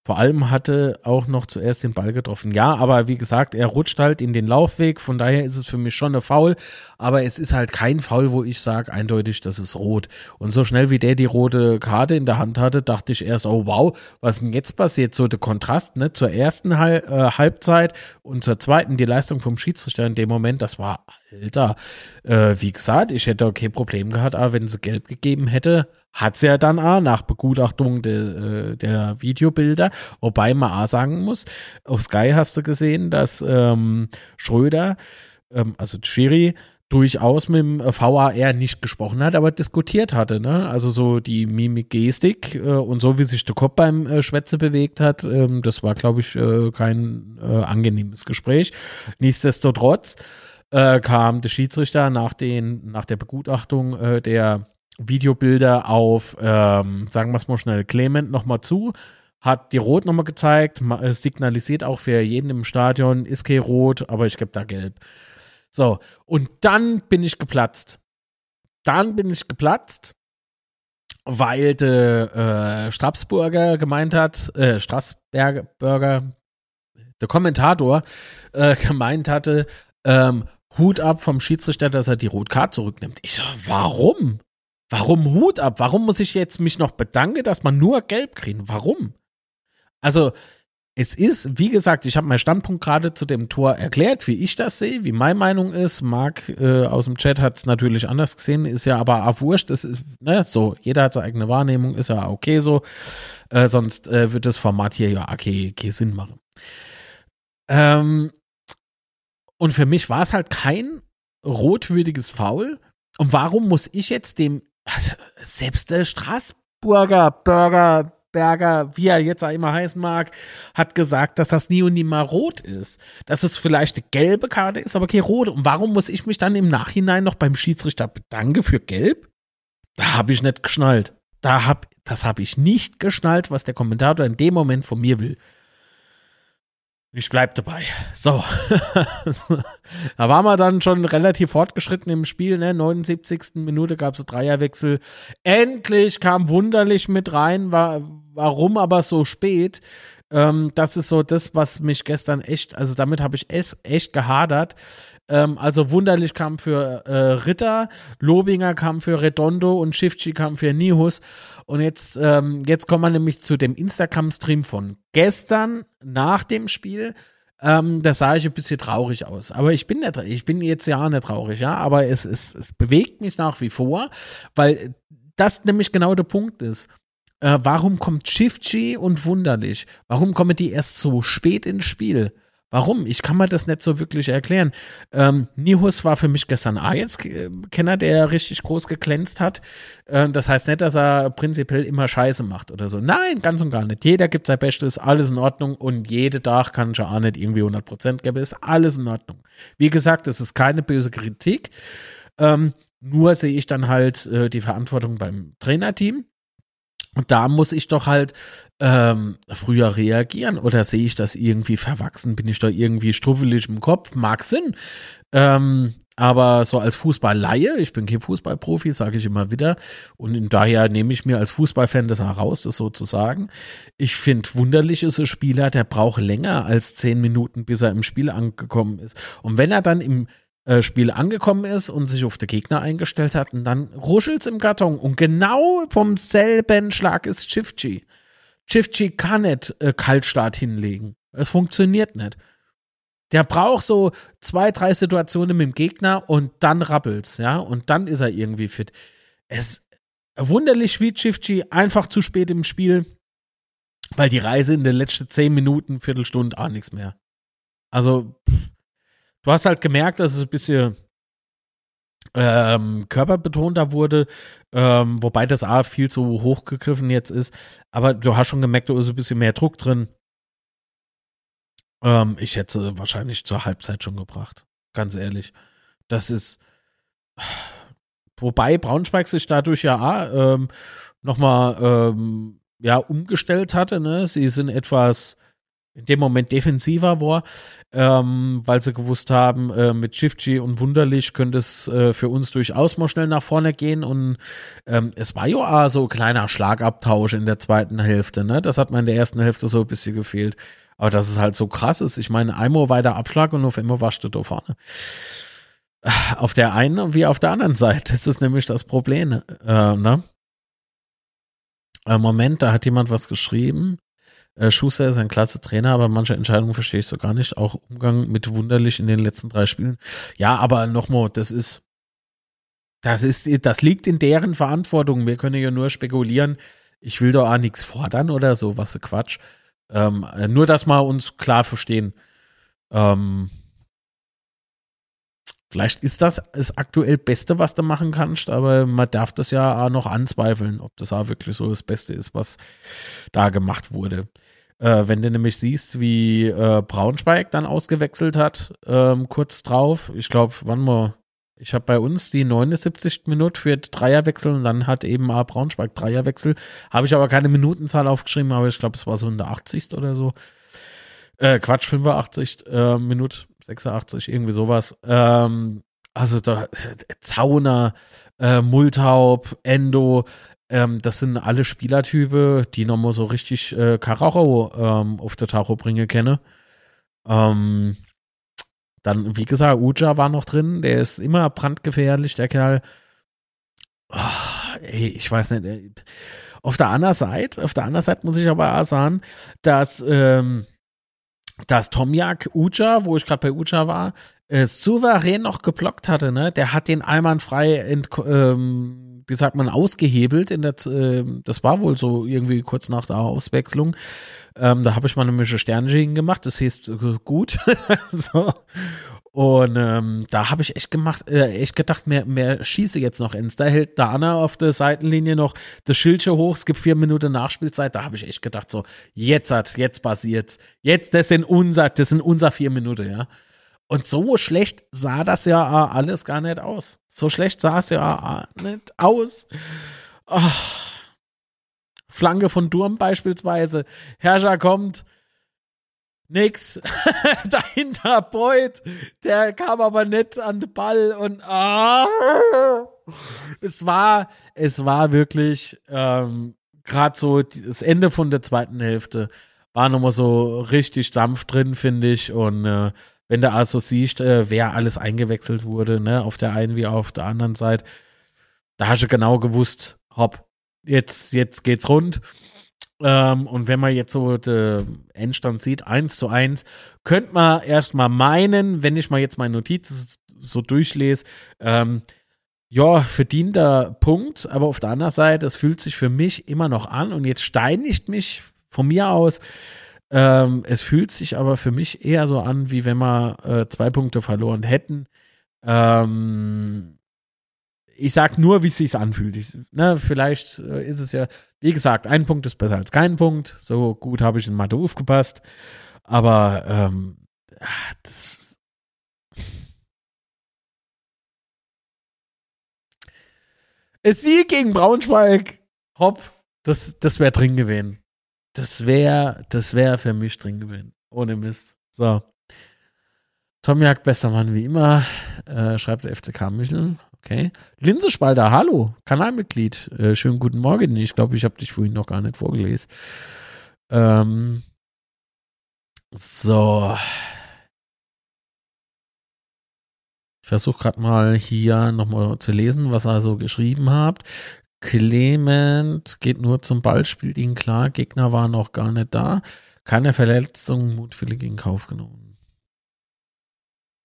vor allem hatte auch noch zuerst den Ball getroffen. Ja, aber wie gesagt, er rutscht halt in den Laufweg. Von daher ist es für mich schon eine Foul. Aber es ist halt kein Foul, wo ich sage eindeutig, das ist rot. Und so schnell wie der die rote Karte in der Hand hatte, dachte ich erst, oh wow, was denn jetzt passiert? So der Kontrast ne, zur ersten Hal äh, Halbzeit und zur zweiten die Leistung vom Schiedsrichter in dem Moment, das war alter. Äh, wie gesagt, ich hätte okay Problem gehabt, aber wenn sie gelb gegeben hätte, hat sie ja dann auch nach Begutachtung de, äh, der Videobilder, wobei man auch sagen muss, auf Sky hast du gesehen, dass ähm, Schröder, ähm, also Schiri, durchaus mit dem VAR nicht gesprochen hat, aber diskutiert hatte. Ne? Also so die Mimik-Gestik äh, und so, wie sich der Kopf beim äh, Schwätze bewegt hat, ähm, das war, glaube ich, äh, kein äh, angenehmes Gespräch. Nichtsdestotrotz äh, kam der Schiedsrichter nach, den, nach der Begutachtung der Videobilder auf, ähm, sagen wir es mal schnell, Clement nochmal zu, hat die Rot nochmal gezeigt, signalisiert auch für jeden im Stadion, ist kein Rot, aber ich gebe da Gelb. So, und dann bin ich geplatzt. Dann bin ich geplatzt, weil der äh, Strasburger gemeint hat, äh, Straßberger, der Kommentator äh, [LAUGHS] gemeint hatte, ähm, Hut ab vom Schiedsrichter, dass er die Rotkarte zurücknimmt. Ich so, warum? Warum Hut ab? Warum muss ich jetzt mich noch bedanken, dass man nur gelb kriegt? Warum? Also, es ist, wie gesagt, ich habe meinen Standpunkt gerade zu dem Tor erklärt, wie ich das sehe, wie meine Meinung ist. Marc äh, aus dem Chat hat es natürlich anders gesehen, ist ja aber auch wurscht. Das ist, ne, so, jeder hat seine eigene Wahrnehmung, ist ja okay so. Äh, sonst äh, wird das Format hier ja okay, okay Sinn machen. Ähm, und für mich war es halt kein rotwürdiges Foul. Und warum muss ich jetzt dem, selbst der Straßburger Burger, Berger, wie er jetzt auch immer heißen mag, hat gesagt, dass das nie und nie mal rot ist. Dass es vielleicht eine gelbe Karte ist, aber keine rote. Und warum muss ich mich dann im Nachhinein noch beim Schiedsrichter bedanken für gelb? Da habe ich nicht geschnallt. Da hab, das habe ich nicht geschnallt, was der Kommentator in dem Moment von mir will. Ich bleib dabei. So. [LAUGHS] da waren wir dann schon relativ fortgeschritten im Spiel, ne? 79. Minute gab es Dreierwechsel. Endlich kam wunderlich mit rein. War, warum aber so spät? Ähm, das ist so das, was mich gestern echt, also damit habe ich echt, echt gehadert. Ähm, also Wunderlich kam für äh, Ritter, Lobinger kam für Redondo und Shifchi kam für Nihus. Und jetzt, ähm, jetzt kommen wir nämlich zu dem Instagram-Stream von gestern nach dem Spiel. Ähm, da sah ich ein bisschen traurig aus. Aber ich bin nicht, ich bin jetzt ja nicht traurig, ja. Aber es, es, es bewegt mich nach wie vor, weil das nämlich genau der Punkt ist. Äh, warum kommt Shifchi und Wunderlich? Warum kommen die erst so spät ins Spiel? Warum? Ich kann mir das nicht so wirklich erklären. Ähm, Nihus war für mich gestern Ajax-Kenner, der richtig groß geglänzt hat. Ähm, das heißt nicht, dass er prinzipiell immer Scheiße macht oder so. Nein, ganz und gar nicht. Jeder gibt sein Bestes, alles in Ordnung und jede Tag kann ich auch nicht irgendwie 100% geben. Ist alles in Ordnung. Wie gesagt, es ist keine böse Kritik. Ähm, nur sehe ich dann halt äh, die Verantwortung beim Trainerteam. Und da muss ich doch halt ähm, früher reagieren oder sehe ich das irgendwie verwachsen? Bin ich da irgendwie strubbelig im Kopf? Mag Sinn. Ähm, aber so als Fußballleihe, ich bin kein Fußballprofi, sage ich immer wieder. Und daher nehme ich mir als Fußballfan das heraus, das sozusagen. Ich finde, wunderlich ist ein Spieler, der braucht länger als zehn Minuten, bis er im Spiel angekommen ist. Und wenn er dann im äh, Spiel angekommen ist und sich auf den Gegner eingestellt hat und dann ruschelt es im Karton und genau vom selben Schlag ist Chifchi. Chifchi kann nicht äh, Kaltstart hinlegen. Es funktioniert nicht. Der braucht so zwei, drei Situationen mit dem Gegner und dann rappelt's, ja, und dann ist er irgendwie fit. Es wunderlich wie Chifchi einfach zu spät im Spiel, weil die Reise in den letzten zehn Minuten, Viertelstunde auch nichts mehr. Also, pff, Du hast halt gemerkt, dass es ein bisschen ähm, körperbetonter wurde, ähm, wobei das A viel zu hochgegriffen jetzt ist. Aber du hast schon gemerkt, da ist ein bisschen mehr Druck drin. Ähm, ich hätte sie wahrscheinlich zur Halbzeit schon gebracht. Ganz ehrlich. Das ist. Wobei Braunschweig sich dadurch ja ähm, nochmal ähm, ja, umgestellt hatte. Ne? Sie sind etwas in dem Moment defensiver war, ähm, weil sie gewusst haben, äh, mit Shifty und Wunderlich könnte es äh, für uns durchaus mal schnell nach vorne gehen. Und ähm, es war ja auch so ein kleiner Schlagabtausch in der zweiten Hälfte. Ne? Das hat mir in der ersten Hälfte so ein bisschen gefehlt. Aber dass es halt so krass ist. Ich meine, einmal weiter Abschlag und auf einmal warst du da vorne. Auf der einen wie auf der anderen Seite. Das ist nämlich das Problem. Äh, ne? Äh, Moment, da hat jemand was geschrieben. Äh, Schuster ist ein klasse Trainer, aber manche Entscheidungen verstehe ich so gar nicht. Auch Umgang mit Wunderlich in den letzten drei Spielen. Ja, aber nochmal, das ist, das ist, das liegt in deren Verantwortung. Wir können ja nur spekulieren. Ich will doch auch nichts fordern oder so, was Quatsch. Ähm, äh, nur, dass wir uns klar verstehen. Ähm, vielleicht ist das das aktuell Beste, was du machen kannst, aber man darf das ja auch noch anzweifeln, ob das auch wirklich so das Beste ist, was da gemacht wurde. Äh, wenn du nämlich siehst, wie äh, Braunschweig dann ausgewechselt hat, ähm, kurz drauf, ich glaube, wann mal ich habe bei uns die 79. Minute für Dreierwechsel und dann hat eben A Braunschweig Dreierwechsel. Habe ich aber keine Minutenzahl aufgeschrieben, aber ich glaube, es war so in der 80. oder so. Äh, Quatsch, 85 äh, Minute, 86, irgendwie sowas. Ähm, also da, Zauner, äh, Multaub, Endo, ähm, das sind alle Spielertypen, die nochmal so richtig äh, Karacho ähm, auf der Tacho bringen kenne. Ähm, dann, wie gesagt, Uja war noch drin, der ist immer brandgefährlich, der Kerl. Oh, ey, ich weiß nicht. Ey. Auf der anderen Seite, auf der anderen Seite muss ich aber auch sagen, dass, ähm, dass Tomjak Uja, wo ich gerade bei Uja war, äh, souverän noch geblockt hatte, ne? Der hat den einwandfrei ent, ähm, wie sagt man, ausgehebelt. In der, äh, das war wohl so irgendwie kurz nach der Auswechslung. Ähm, da habe ich mal eine Mische Sternchen gemacht. Das heißt äh, gut. [LAUGHS] so. Und ähm, da habe ich echt gemacht, äh, echt gedacht, mehr, mehr schieße jetzt noch ins. Da hält Dana auf der Seitenlinie noch das Schildchen hoch. Es gibt vier Minuten Nachspielzeit. Da habe ich echt gedacht, so, jetzt hat, jetzt passiert's. Jetzt, das sind unser, das sind unser vier Minuten, ja. Und so schlecht sah das ja alles gar nicht aus. So schlecht sah es ja nicht aus. Oh. Flanke von Durm beispielsweise. Herrscher kommt. Nix. [LAUGHS] Dahinter Beuth. Der kam aber nicht an den Ball und ah. es war, es war wirklich ähm, gerade so das Ende von der zweiten Hälfte war nochmal so richtig Dampf drin, finde ich. Und äh, wenn du also siehst, äh, wer alles eingewechselt wurde, ne, auf der einen wie auf der anderen Seite, da hast du genau gewusst, hopp, jetzt, jetzt geht's rund. Ähm, und wenn man jetzt so den Endstand sieht, eins zu eins, könnte man erstmal meinen, wenn ich mal jetzt meine Notizen so durchlese, ähm, ja, verdienter Punkt, aber auf der anderen Seite, es fühlt sich für mich immer noch an und jetzt steinigt mich von mir aus, ähm, es fühlt sich aber für mich eher so an, wie wenn wir äh, zwei Punkte verloren hätten. Ähm, ich sag nur, wie es sich anfühlt. Ich, ne, vielleicht äh, ist es ja, wie gesagt, ein Punkt ist besser als kein Punkt. So gut habe ich in Mathe aufgepasst. Aber ähm, ah, das, es Sieg gegen Braunschweig, hopp, das, das wäre drin gewesen. Das wäre, das wäre für mich drin gewesen. Ohne Mist. So. Tomjak, bester Mann wie immer, äh, schreibt der FCK Michel. Okay. Linsespalter, hallo, Kanalmitglied. Äh, schönen guten Morgen. Ich glaube, ich habe dich vorhin noch gar nicht vorgelesen. Ähm, so. Ich versuche gerade mal hier nochmal zu lesen, was ihr so geschrieben habt. Clement geht nur zum Ball, spielt ihn klar. Gegner war noch gar nicht da. Keine Verletzung, mutwillig in Kauf genommen.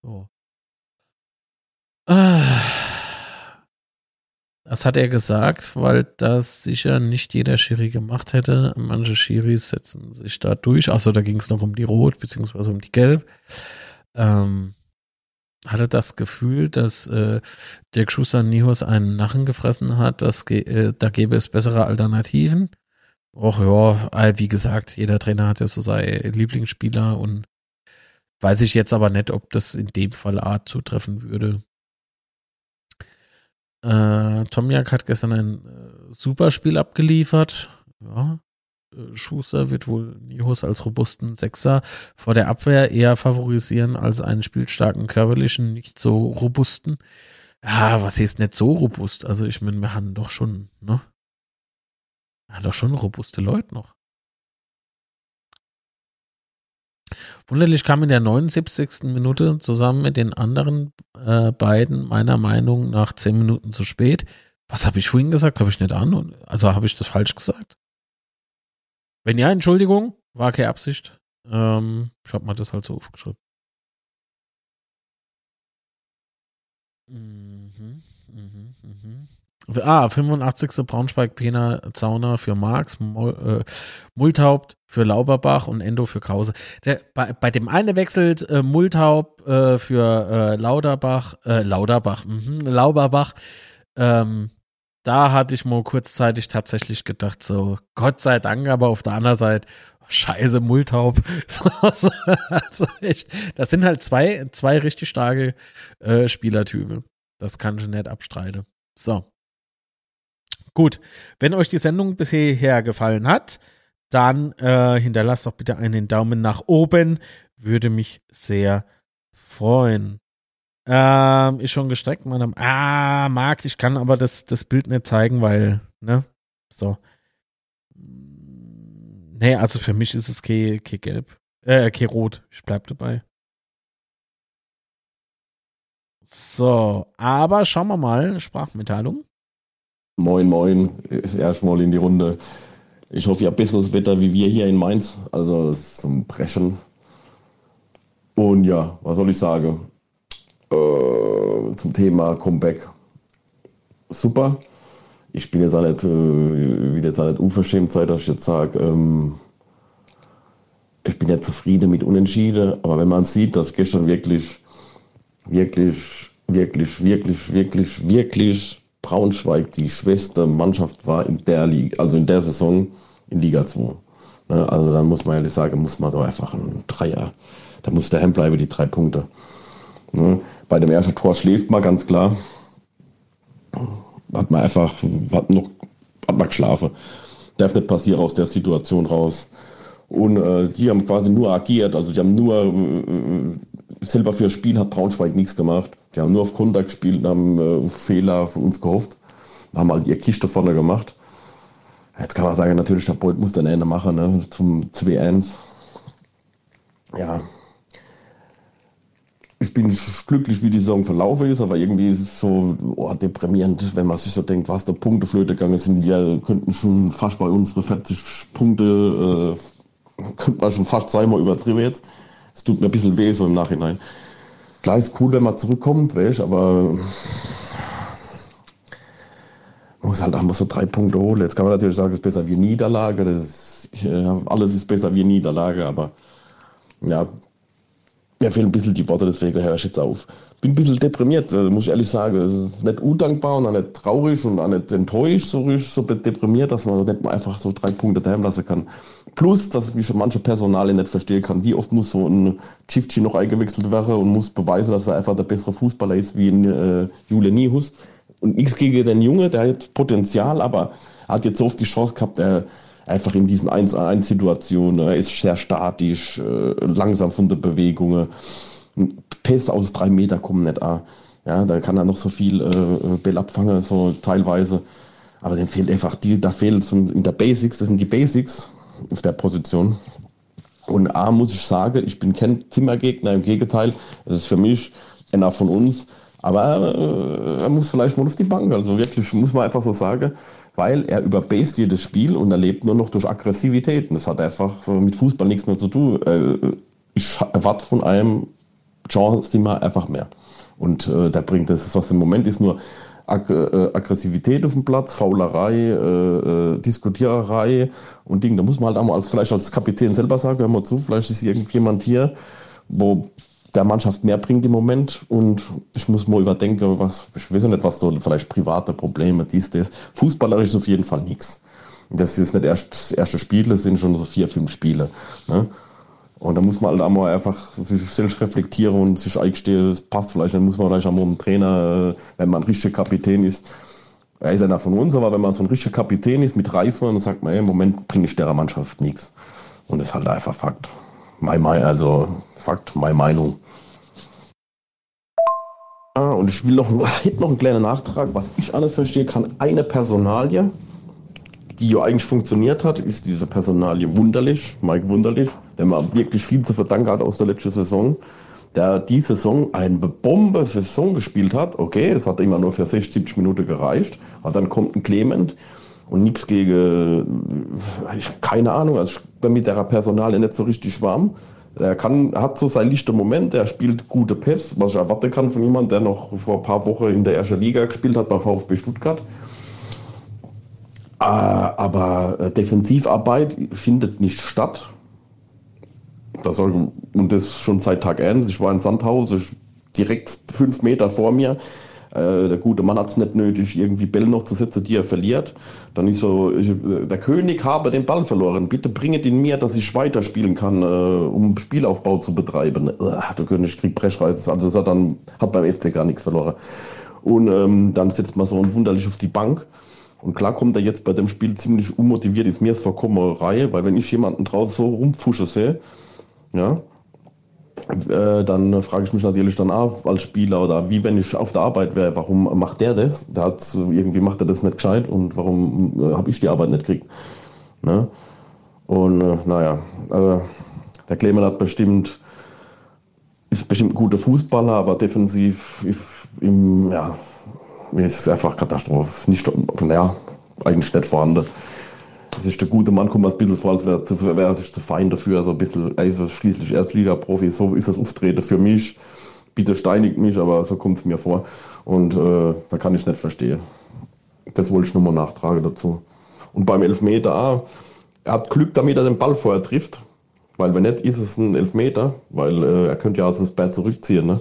So. Das hat er gesagt, weil das sicher nicht jeder Schiri gemacht hätte. Manche Schiris setzen sich da durch. Achso, da ging es noch um die Rot, beziehungsweise um die Gelb. Ähm, hatte das Gefühl, dass äh, Dirk Schuster Nihus einen Nachen gefressen hat, dass äh, da gäbe es bessere Alternativen. Och ja, äh, wie gesagt, jeder Trainer hat ja so seine Lieblingsspieler und weiß ich jetzt aber nicht, ob das in dem Fall Art zutreffen würde. Äh, Tomjak hat gestern ein äh, super abgeliefert. Ja, Schuster wird wohl Nihus als robusten Sechser vor der Abwehr eher favorisieren als einen spielstarken körperlichen, nicht so robusten. Ja, was heißt nicht so robust? Also ich meine, wir haben doch schon, ne? Wir haben doch schon robuste Leute noch. Wunderlich kam in der 79. Minute zusammen mit den anderen äh, beiden meiner Meinung nach 10 Minuten zu spät. Was habe ich vorhin gesagt? Habe ich nicht an? Also habe ich das falsch gesagt? Wenn ja, Entschuldigung, war keine Absicht. Ähm, ich habe mal das halt so aufgeschrieben. Mhm. Ah, 85. Braunschweig Pena Zauner für Marx, Mul, äh, Multhaupt für Lauberbach und Endo für Krause. Der, bei, bei dem einen wechselt äh, Multhaupt äh, für äh, Lauderbach, äh, Lauderbach, mh, Lauberbach ähm, da hatte ich mal kurzzeitig tatsächlich gedacht, so Gott sei Dank, aber auf der anderen Seite, scheiße Mulltaub. [LAUGHS] also echt, das sind halt zwei, zwei richtig starke äh, Spielertypen. Das kann ich nicht abstreiten. So. Gut. Wenn euch die Sendung bisher gefallen hat, dann äh, hinterlasst doch bitte einen Daumen nach oben. Würde mich sehr freuen. Ähm, ist schon gestreckt, Madame. Ah, Markt, ich kann aber das, das Bild nicht zeigen, weil, ne? So. Nee, also für mich ist es kein, kein Gelb. Äh, kein Rot. Ich bleib dabei. So, aber schauen wir mal. Sprachmitteilung. Moin, moin. Erstmal in die Runde. Ich hoffe, ihr habt besseres Wetter wie wir hier in Mainz. Also zum Brechen. Und ja, was soll ich sagen? Äh, zum Thema Comeback. Super. Ich bin jetzt auch nicht, äh, will jetzt auch nicht unverschämt sein, dass ich jetzt sage, ähm, ich bin ja zufrieden mit Unentschieden. Aber wenn man sieht, dass gestern wirklich, wirklich, wirklich, wirklich, wirklich, wirklich Braunschweig die schwächste Mannschaft war in der Liga, also in der Saison in Liga 2. Ne, also dann muss man ehrlich sagen, muss man doch einfach ein Dreier. Da muss der bleiben, die drei Punkte. Ne, bei dem ersten Tor schläft man ganz klar. Hat man einfach, hat noch, hat man geschlafen. Darf nicht passieren aus der Situation raus. Und äh, die haben quasi nur agiert, also die haben nur äh, selber für Spiel hat Braunschweig nichts gemacht. Die haben nur auf Konter gespielt und haben äh, Fehler von uns gehofft. Haben halt ihr Kiste vorne gemacht. Jetzt kann man sagen, natürlich, der Bolt muss dann Ende machen, ne, zum 2-1. Ja. Ich bin glücklich, wie die Saison verlaufen ist, aber irgendwie ist es so oh, deprimierend, wenn man sich so denkt, was da Punkte flöte gegangen sind. Die könnten schon fast bei unsere 40 Punkte, äh, könnte man schon fast zweimal übertrieben jetzt. Es tut mir ein bisschen weh so im Nachhinein. Klar ist cool, wenn man zurückkommt, weißt, aber man muss halt auch mal so drei Punkte holen. Jetzt kann man natürlich sagen, es ist besser wie Niederlage. Das, ja, alles ist besser wie Niederlage, aber ja, mir fehlen ein bisschen die Worte, deswegen höre ich jetzt auf. Bin ein bisschen deprimiert, äh, muss ich ehrlich sagen. Es ist nicht undankbar und auch nicht traurig und auch nicht enttäuscht, so, so deprimiert, dass man nicht mal einfach so drei Punkte daheim lassen kann. Plus, dass ich manche Personale nicht verstehen kann. Wie oft muss so ein Chifchi noch eingewechselt werden und muss beweisen, dass er einfach der bessere Fußballer ist wie ein äh, Jule Niehus. Und nichts gegen den Junge, der hat Potenzial, aber hat jetzt so oft die Chance gehabt, er einfach in diesen 1-1-Situationen, er ist sehr statisch, äh, langsam von der Bewegung. Pässe aus drei Meter kommen nicht an. Ja, da kann er noch so viel äh, Bell abfangen, so teilweise. Aber dem fehlt einfach die, da fehlt es in der Basics, das sind die Basics auf der Position. Und A muss ich sagen, ich bin kein Zimmergegner, im Gegenteil, das ist für mich einer von uns. Aber äh, er muss vielleicht mal auf die Bank, also wirklich, muss man einfach so sagen, weil er überbased jedes Spiel und er lebt nur noch durch Aggressivität. Das hat einfach mit Fußball nichts mehr zu tun. Äh, ich erwarte von einem Jean Zimmer einfach mehr. Und äh, der bringt das, was im Moment ist, nur Ag äh, Aggressivität auf dem Platz, Faulerei, äh, äh, Diskutiererei und Ding. Da muss man halt auch mal als, vielleicht als Kapitän selber sagen, hör mal zu, vielleicht ist irgendjemand hier, wo der Mannschaft mehr bringt im Moment und ich muss mal überdenken, was, ich weiß nicht, was so vielleicht private Probleme, dies, das. Fußballerisch ist auf jeden Fall nichts. Das ist nicht erst das erste Spiel, das sind schon so vier, fünf Spiele. Ne? Und da muss man halt einmal einfach sich selbst reflektieren und sich eingestehen, das passt vielleicht, dann muss man vielleicht einmal dem Trainer, äh, wenn man ein richtiger Kapitän ist, er ist einer von uns, aber wenn man so ein richtiger Kapitän ist mit Reife, dann sagt man, ey, im Moment bringe ich der Mannschaft nichts. Und das ist halt einfach Fakt. My, my, also Fakt, meine Meinung. Ah, und ich will noch, [LAUGHS] noch einen kleinen Nachtrag, was ich alles verstehe, kann eine Personalie, die ja eigentlich funktioniert hat, ist diese Personalie Wunderlich, Mike Wunderlich der man wirklich viel zu verdanken hat aus der letzten Saison, der die Saison eine Bombe-Saison gespielt hat. Okay, es hat immer nur für 60, 70 Minuten gereicht. Aber dann kommt ein Clement und nichts gegen, ich habe keine Ahnung, also ich bin mit der Personale nicht so richtig warm. Er kann, hat so seinen lichten Moment, er spielt gute Pässe, was ich erwarten kann von jemandem, der noch vor ein paar Wochen in der ersten Liga gespielt hat bei VfB Stuttgart. Ah, aber äh, Defensivarbeit findet nicht statt. Das und das schon seit Tag 1. Ich war in Sandhausen, direkt fünf Meter vor mir. Äh, der gute Mann hat es nicht nötig, irgendwie Bälle noch zu setzen, die er verliert. Dann ist so, ich, der König habe den Ball verloren. Bitte bringet ihn mir, dass ich weiterspielen kann, äh, um Spielaufbau zu betreiben. Uh, der König kriegt Breschreiz. Also er dann, hat beim FC gar nichts verloren. Und ähm, dann setzt man so ein wunderlich auf die Bank. Und klar kommt er jetzt bei dem Spiel ziemlich unmotiviert, ist mir es vollkommen Reihe, weil wenn ich jemanden draußen so rumpfusche sehe, ja, äh, dann frage ich mich natürlich dann auch als Spieler oder wie wenn ich auf der Arbeit wäre, warum macht der das? Der hat, irgendwie macht er das nicht gescheit und warum äh, habe ich die Arbeit nicht gekriegt? Ne? Und äh, naja, also der Clement hat bestimmt, ist bestimmt ein guter Fußballer, aber defensiv im, ja, ist einfach Katastrophe. Nicht, ja, eigentlich nicht vorhanden. Das ist der gute Mann, kommt mir ein bisschen vor, als wäre wär sich zu fein dafür. Also ein bisschen, also schließlich Erstliga-Profi, so ist das Auftreten für mich. Bitte steinigt mich, aber so kommt es mir vor. Und äh, da kann ich nicht verstehen. Das wollte ich nur mal nachtragen dazu. Und beim Elfmeter, ah, er hat Glück, damit er den Ball vorher trifft. Weil wenn nicht, ist es ein Elfmeter, weil äh, er könnte ja das Bett zurückziehen. Ne?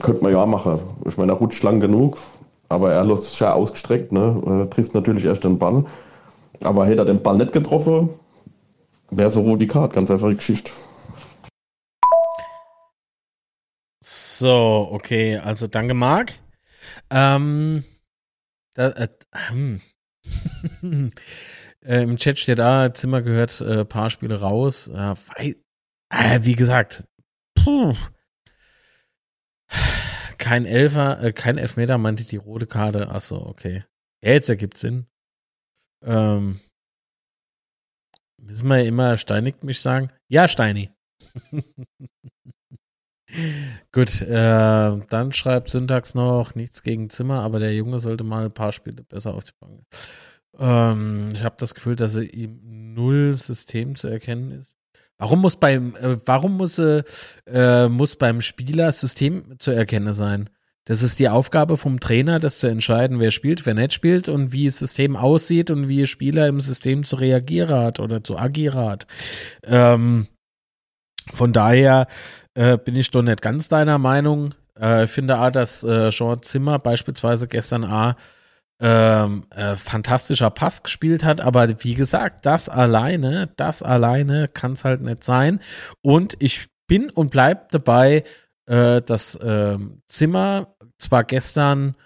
Könnte man ja machen. Ich meine, er rutscht lang genug, aber er lässt schön ausgestreckt. Ne? Er trifft natürlich erst den Ball. Aber hätte er den Ball nicht getroffen, wäre so die Karte. Ganz einfache Geschichte. So, okay. Also danke, Marc. Ähm, da, äh, hm. [LAUGHS] äh, Im Chat steht da, Zimmer gehört äh, paar Spiele raus. Weil, äh, wie gesagt, puh. Kein Elfer, äh, kein Elfmeter meinte die rote Karte. Achso, okay. Ja, jetzt ergibt Sinn. Ähm, müssen wir immer steinigt mich sagen? Ja, Steini. [LAUGHS] Gut, äh, dann schreibt Syntax noch nichts gegen Zimmer, aber der Junge sollte mal ein paar Spiele besser auf die Bank. Ähm, ich habe das Gefühl, dass er ihm null System zu erkennen ist. Warum muss beim, äh, warum muss, äh, muss beim Spieler System zu erkennen sein? Das ist die Aufgabe vom Trainer, das zu entscheiden, wer spielt, wer nicht spielt und wie das System aussieht und wie Spieler im System zu reagieren hat oder zu agieren hat. Ähm, von daher äh, bin ich doch nicht ganz deiner Meinung. Äh, ich finde auch, dass äh, Jean Zimmer beispielsweise gestern A ähm, äh, fantastischer Pass gespielt hat, aber wie gesagt, das alleine, das alleine kann es halt nicht sein. Und ich bin und bleib dabei, äh, dass äh, Zimmer zwar gestern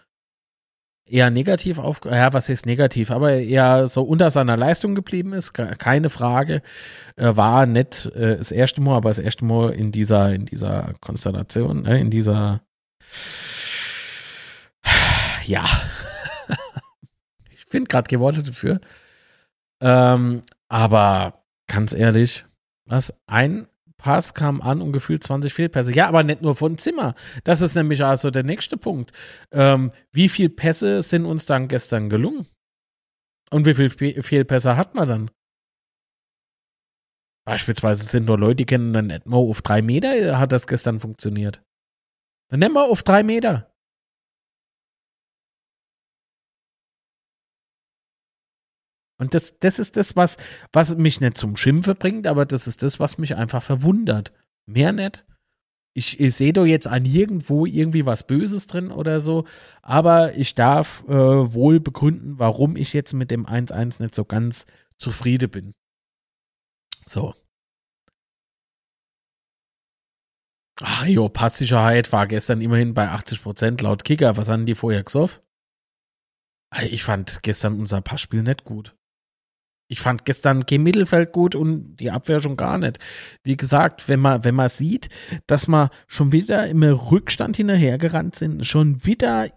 eher negativ auf, ja, was heißt negativ, aber eher so unter seiner Leistung geblieben ist, keine Frage. Äh, war nicht äh, das erste Mal, aber das erste Mal in dieser, in dieser Konstellation, äh, in dieser, ja, finde gerade Geworte dafür. Ähm, aber ganz ehrlich, was ein Pass kam an und gefühlt 20 Fehlpässe. Ja, aber nicht nur von Zimmer. Das ist nämlich also der nächste Punkt. Ähm, wie viele Pässe sind uns dann gestern gelungen? Und wie viele Fehlpässe hat man dann? Beispielsweise sind nur Leute, die kennen dann mal auf drei Meter, hat das gestern funktioniert. Dann nehmen wir auf drei Meter. Und das, das ist das, was, was mich nicht zum Schimpfe bringt, aber das ist das, was mich einfach verwundert. Mehr nicht. Ich, ich sehe doch jetzt an irgendwo irgendwie was Böses drin oder so, aber ich darf äh, wohl begründen, warum ich jetzt mit dem 1-1 nicht so ganz zufrieden bin. So. Ach jo, Passsicherheit war gestern immerhin bei 80% laut Kicker. Was haben die vorher gesoffen? Ich fand gestern unser Passspiel nicht gut. Ich fand gestern kein Mittelfeld gut und die Abwehr schon gar nicht. Wie gesagt, wenn man, wenn man sieht, dass wir schon wieder im Rückstand hinterhergerannt sind, schon wieder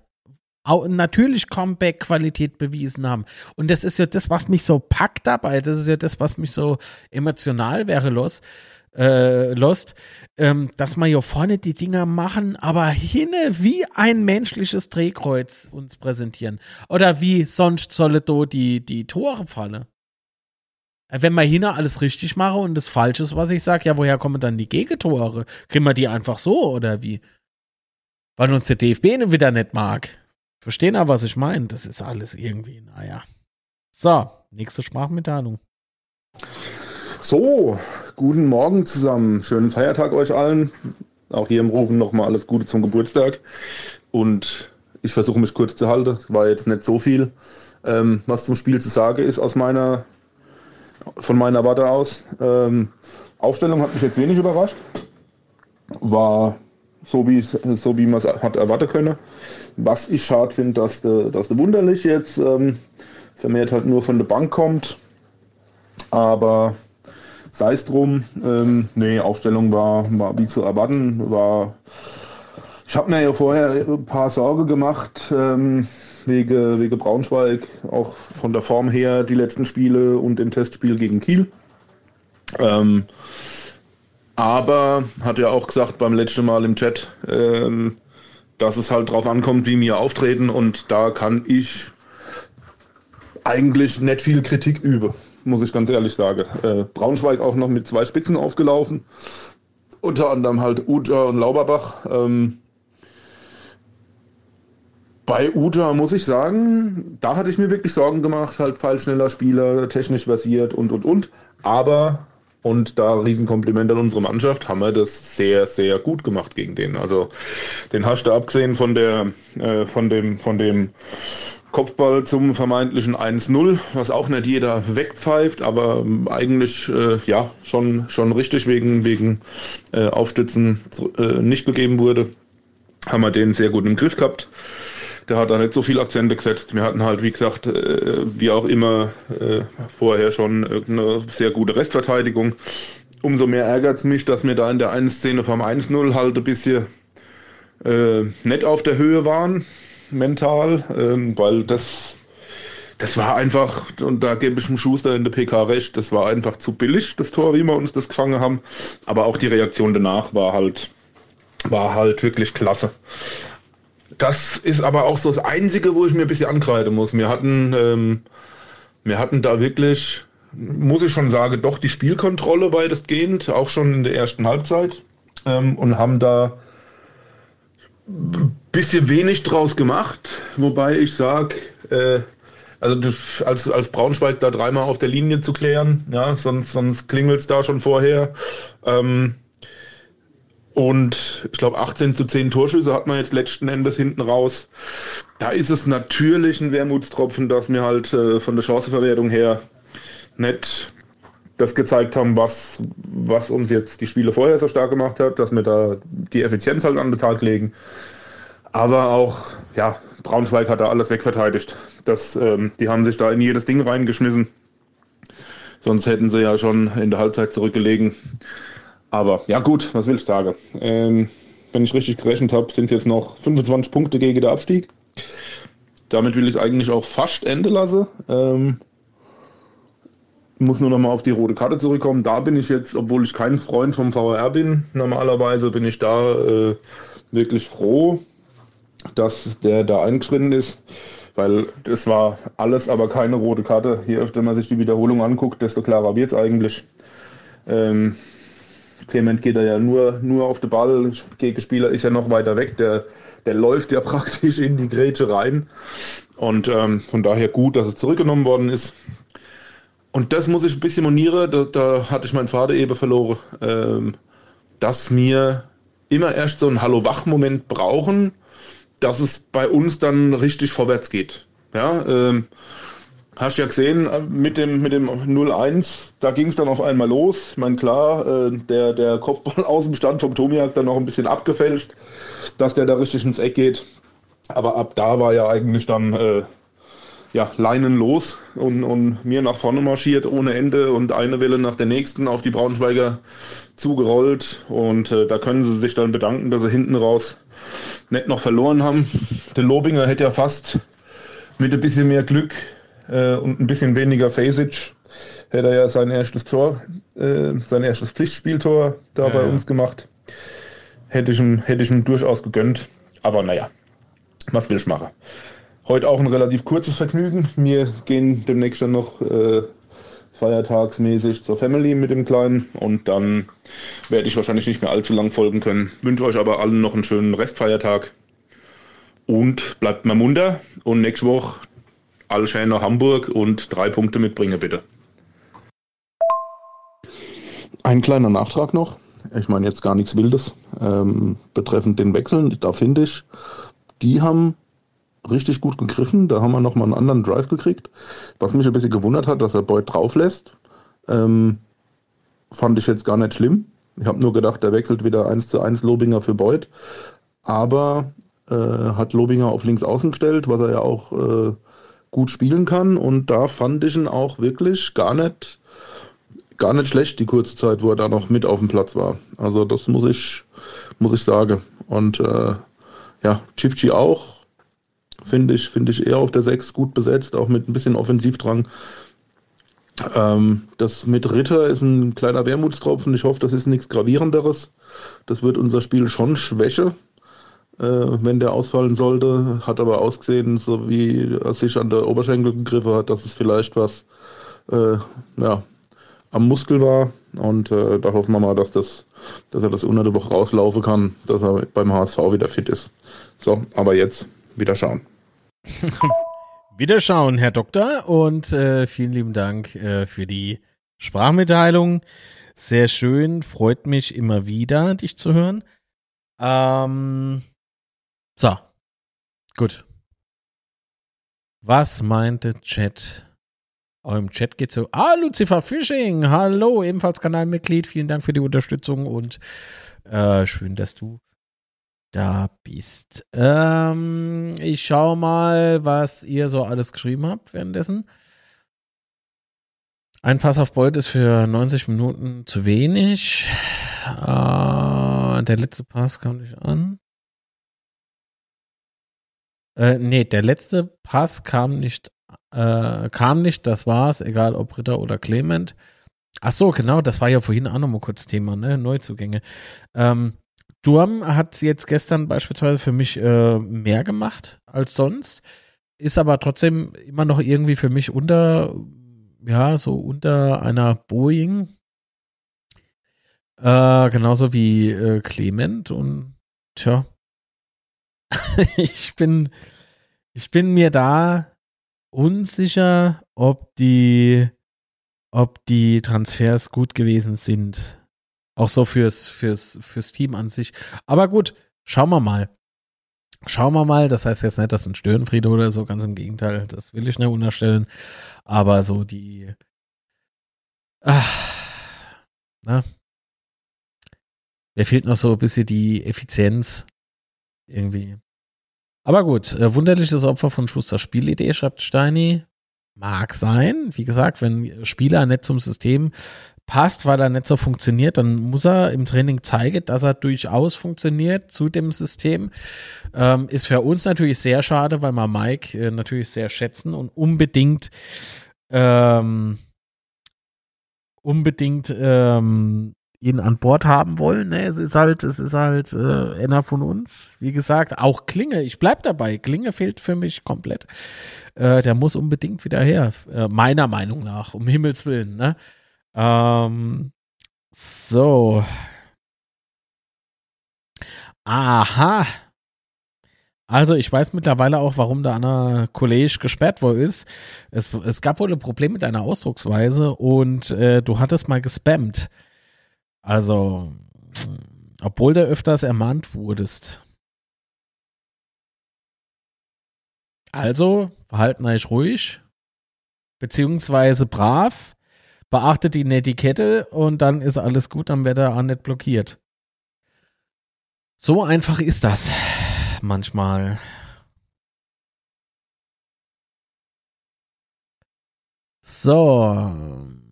natürlich Comeback-Qualität bewiesen haben. Und das ist ja das, was mich so packt dabei. Das ist ja das, was mich so emotional wäre los. Äh, lost, ähm, dass wir ja vorne die Dinger machen, aber hinne wie ein menschliches Drehkreuz uns präsentieren. Oder wie sonst solle do die, die Tore fallen. Wenn wir hier alles richtig machen und das falsch ist, was ich sage, ja, woher kommen dann die Gegentore? Kriegen wir die einfach so oder wie? Weil uns der DFB wieder nicht mag. Verstehen aber, was ich meine? Das ist alles irgendwie, naja. So, nächste Sprachmitteilung. So, guten Morgen zusammen. Schönen Feiertag euch allen. Auch hier im Rufen nochmal alles Gute zum Geburtstag. Und ich versuche mich kurz zu halten. War jetzt nicht so viel. Ähm, was zum Spiel zu sagen ist aus meiner von meiner Warte aus. Ähm, Aufstellung hat mich jetzt wenig überrascht. War so, so wie man es hat erwarten können. Was ich schade finde, dass der, dass der Wunderlich jetzt ähm, vermehrt halt nur von der Bank kommt. Aber sei es drum, ähm, nee, Aufstellung war, war wie zu erwarten. War, ich habe mir ja vorher ein paar Sorge gemacht ähm, wegen, wegen Braunschweig, auch von der Form her die letzten Spiele und dem Testspiel gegen Kiel. Ähm, aber hat ja auch gesagt beim letzten Mal im Chat, ähm, dass es halt drauf ankommt, wie wir auftreten und da kann ich eigentlich nicht viel Kritik üben, muss ich ganz ehrlich sagen. Äh, Braunschweig auch noch mit zwei Spitzen aufgelaufen, unter anderem halt Uja und Lauberbach. Ähm, bei Uja muss ich sagen, da hatte ich mir wirklich Sorgen gemacht, halt fallschneller Spieler, technisch versiert und und und. Aber und da Riesenkompliment an unsere Mannschaft, haben wir das sehr, sehr gut gemacht gegen den. Also den hast du abgesehen von der, äh, von dem, von dem Kopfball zum vermeintlichen 1-0, was auch nicht jeder wegpfeift, aber eigentlich äh, ja schon, schon richtig wegen, wegen äh, Aufstützen äh, nicht gegeben wurde, haben wir den sehr gut im Griff gehabt der hat da nicht so viel Akzente gesetzt. Wir hatten halt, wie gesagt, äh, wie auch immer äh, vorher schon eine sehr gute Restverteidigung. Umso mehr ärgert es mich, dass wir da in der einen Szene vom 1-0 halt ein bisschen äh, nicht auf der Höhe waren, mental, ähm, weil das, das war einfach, und da gebe ich dem Schuster in der PK recht, das war einfach zu billig, das Tor, wie wir uns das gefangen haben. Aber auch die Reaktion danach war halt, war halt wirklich klasse. Das ist aber auch so das Einzige, wo ich mir ein bisschen ankreiden muss. Wir hatten, ähm, wir hatten da wirklich, muss ich schon sagen, doch die Spielkontrolle weitestgehend, auch schon in der ersten Halbzeit. Ähm, und haben da ein bisschen wenig draus gemacht. Wobei ich sage, äh, also als, als Braunschweig da dreimal auf der Linie zu klären, ja, sonst, sonst klingelt es da schon vorher. Ähm, und ich glaube, 18 zu 10 Torschüsse hat man jetzt letzten Endes hinten raus. Da ist es natürlich ein Wermutstropfen, dass wir halt äh, von der Chanceverwertung her nicht das gezeigt haben, was, was uns jetzt die Spiele vorher so stark gemacht hat, dass wir da die Effizienz halt an den Tag legen. Aber auch, ja, Braunschweig hat da alles wegverteidigt. Das, ähm, die haben sich da in jedes Ding reingeschmissen. Sonst hätten sie ja schon in der Halbzeit zurückgelegen. Aber ja gut, was will ich sagen? Ähm, wenn ich richtig gerechnet habe, sind jetzt noch 25 Punkte gegen den Abstieg. Damit will ich es eigentlich auch fast enden lassen. Ähm, muss nur noch mal auf die rote Karte zurückkommen. Da bin ich jetzt, obwohl ich kein Freund vom VR bin, normalerweise bin ich da äh, wirklich froh, dass der da eingeschritten ist, weil es war alles, aber keine rote Karte. Hier, wenn man sich die Wiederholung anguckt, desto klarer wird es eigentlich. Ähm, Clement geht da ja nur, nur auf den Ball, Gegenspieler ist ja noch weiter weg, der, der läuft ja [LAUGHS] praktisch in die Grätsche rein. Und ähm, von daher gut, dass es zurückgenommen worden ist. Und das muss ich ein bisschen monieren, da, da hatte ich meinen Vater eben verloren, ähm, dass wir immer erst so einen Hallo-Wach-Moment brauchen, dass es bei uns dann richtig vorwärts geht. Ja, ähm, Hast ja gesehen, äh, mit dem, mit dem 0-1, da ging es dann auf einmal los. Ich meine, klar, äh, der, der Kopfball [LAUGHS] aus dem Stand vom Tomiak dann noch ein bisschen abgefälscht, dass der da richtig ins Eck geht. Aber ab da war ja eigentlich dann äh, ja, Leinen los und, und mir nach vorne marschiert ohne Ende und eine Welle nach der nächsten auf die Braunschweiger zugerollt. Und äh, da können sie sich dann bedanken, dass sie hinten raus nicht noch verloren haben. Der Lobinger hätte ja fast mit ein bisschen mehr Glück äh, und ein bisschen weniger Phasic hätte er ja sein erstes Tor, äh, sein erstes Pflichtspieltor da ja, bei ja. uns gemacht. Hätte ich, ihm, hätte ich ihm durchaus gegönnt. Aber naja, was will ich machen? Heute auch ein relativ kurzes Vergnügen. Wir gehen demnächst dann noch äh, feiertagsmäßig zur Family mit dem Kleinen und dann werde ich wahrscheinlich nicht mehr allzu lang folgen können. Wünsche euch aber allen noch einen schönen Restfeiertag und bleibt mal munter und nächste Woche alle nach Hamburg und drei Punkte mitbringen, bitte. Ein kleiner Nachtrag noch. Ich meine jetzt gar nichts Wildes ähm, betreffend den Wechseln. Da finde ich, die haben richtig gut gegriffen. Da haben wir nochmal einen anderen Drive gekriegt. Was mich ein bisschen gewundert hat, dass er Boyd drauf lässt. Ähm, fand ich jetzt gar nicht schlimm. Ich habe nur gedacht, der wechselt wieder 1 zu 1 Lobinger für Beuth. Aber äh, hat Lobinger auf links außen gestellt, was er ja auch äh, gut spielen kann. Und da fand ich ihn auch wirklich gar nicht, gar nicht schlecht, die kurze Zeit, wo er da noch mit auf dem Platz war. Also das muss ich, muss ich sagen. Und äh, ja, Chifchi auch, finde ich, finde ich eher auf der 6 gut besetzt, auch mit ein bisschen Offensivdrang. Ähm, das mit Ritter ist ein kleiner Wermutstropfen. Ich hoffe, das ist nichts Gravierenderes. Das wird unser Spiel schon schwäche, wenn der ausfallen sollte. Hat aber ausgesehen, so wie er sich an der Oberschenkel gegriffen hat, dass es vielleicht was äh, ja, am Muskel war. Und äh, da hoffen wir mal, dass, das, dass er das unter der Woche rauslaufen kann, dass er beim HSV wieder fit ist. So, aber jetzt wieder schauen. [LAUGHS] Wiederschauen, Herr Doktor, und äh, vielen lieben Dank äh, für die Sprachmitteilung. Sehr schön, freut mich immer wieder, dich zu hören. Ähm, so, gut. Was meinte Chat? Auch im Chat geht so. Ah, Lucifer Fishing, hallo, ebenfalls Kanalmitglied. Vielen Dank für die Unterstützung und äh, schön, dass du da bist. Ähm, ich schau mal, was ihr so alles geschrieben habt währenddessen. Ein Pass auf Beut ist für 90 Minuten zu wenig. Äh, der letzte Pass kam nicht an. Äh, nee, der letzte Pass kam nicht, äh, kam nicht, das war's, egal ob Ritter oder Clement. Ach so, genau, das war ja vorhin auch nochmal kurz Thema, ne? Neuzugänge. Ähm, Durm hat jetzt gestern beispielsweise für mich äh, mehr gemacht als sonst, ist aber trotzdem immer noch irgendwie für mich unter, ja, so unter einer Boeing. Äh, genauso wie äh, Clement und tja, [LAUGHS] ich bin, ich bin mir da unsicher, ob die, ob die Transfers gut gewesen sind. Auch so fürs, fürs, fürs Team an sich. Aber gut, schauen wir mal. Schauen wir mal. Das heißt jetzt nicht, dass ein Störenfriede oder so, ganz im Gegenteil. Das will ich nicht unterstellen. Aber so die. Ach, na? Mir fehlt noch so ein bisschen die Effizienz. Irgendwie. Aber gut, äh, wunderliches Opfer von Schuster Spielidee, schreibt Steini. Mag sein. Wie gesagt, wenn Spieler nicht zum System passt, weil er nicht so funktioniert, dann muss er im Training zeigen, dass er durchaus funktioniert zu dem System. Ähm, ist für uns natürlich sehr schade, weil wir Mike äh, natürlich sehr schätzen und unbedingt ähm, unbedingt ähm, ihn an Bord haben wollen. Ne? Es ist halt, es ist halt äh, einer von uns. Wie gesagt, auch Klinge, ich bleib dabei. Klinge fehlt für mich komplett. Äh, der muss unbedingt wieder her, äh, meiner Meinung nach, um Himmels Willen. Ne? Ähm, so. Aha. Also ich weiß mittlerweile auch, warum der Anna College gesperrt wohl ist. Es, es gab wohl ein Problem mit deiner Ausdrucksweise und äh, du hattest mal gespammt. Also, obwohl du öfters ermahnt wurdest. Also, verhalten euch ruhig, beziehungsweise brav beachtet die Netiquette und dann ist alles gut, dann wird er auch nicht blockiert. So einfach ist das manchmal. So.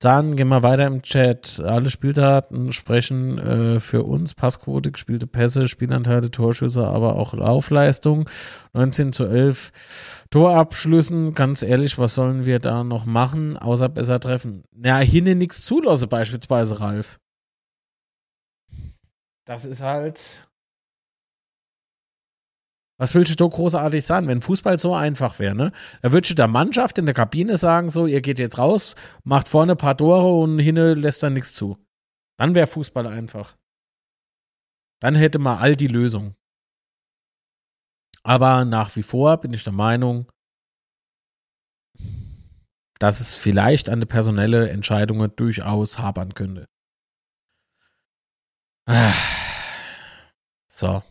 Dann gehen wir weiter im Chat. Alle Spieldaten sprechen äh, für uns. Passquote, gespielte Pässe, Spielanteile, Torschüsse, aber auch Laufleistung. 19 zu 11 Torabschlüssen. Ganz ehrlich, was sollen wir da noch machen, außer besser treffen? Na, hinne nichts zulasse beispielsweise, Ralf. Das ist halt was willst du großartig sagen, wenn Fußball so einfach wäre, ne? Da würdest du der Mannschaft in der Kabine sagen, so, ihr geht jetzt raus, macht vorne ein paar Tore und hinne lässt dann nichts zu. Dann wäre Fußball einfach. Dann hätte man all die Lösungen. Aber nach wie vor bin ich der Meinung, dass es vielleicht an der personelle Entscheidungen durchaus hapern könnte. Ah. So.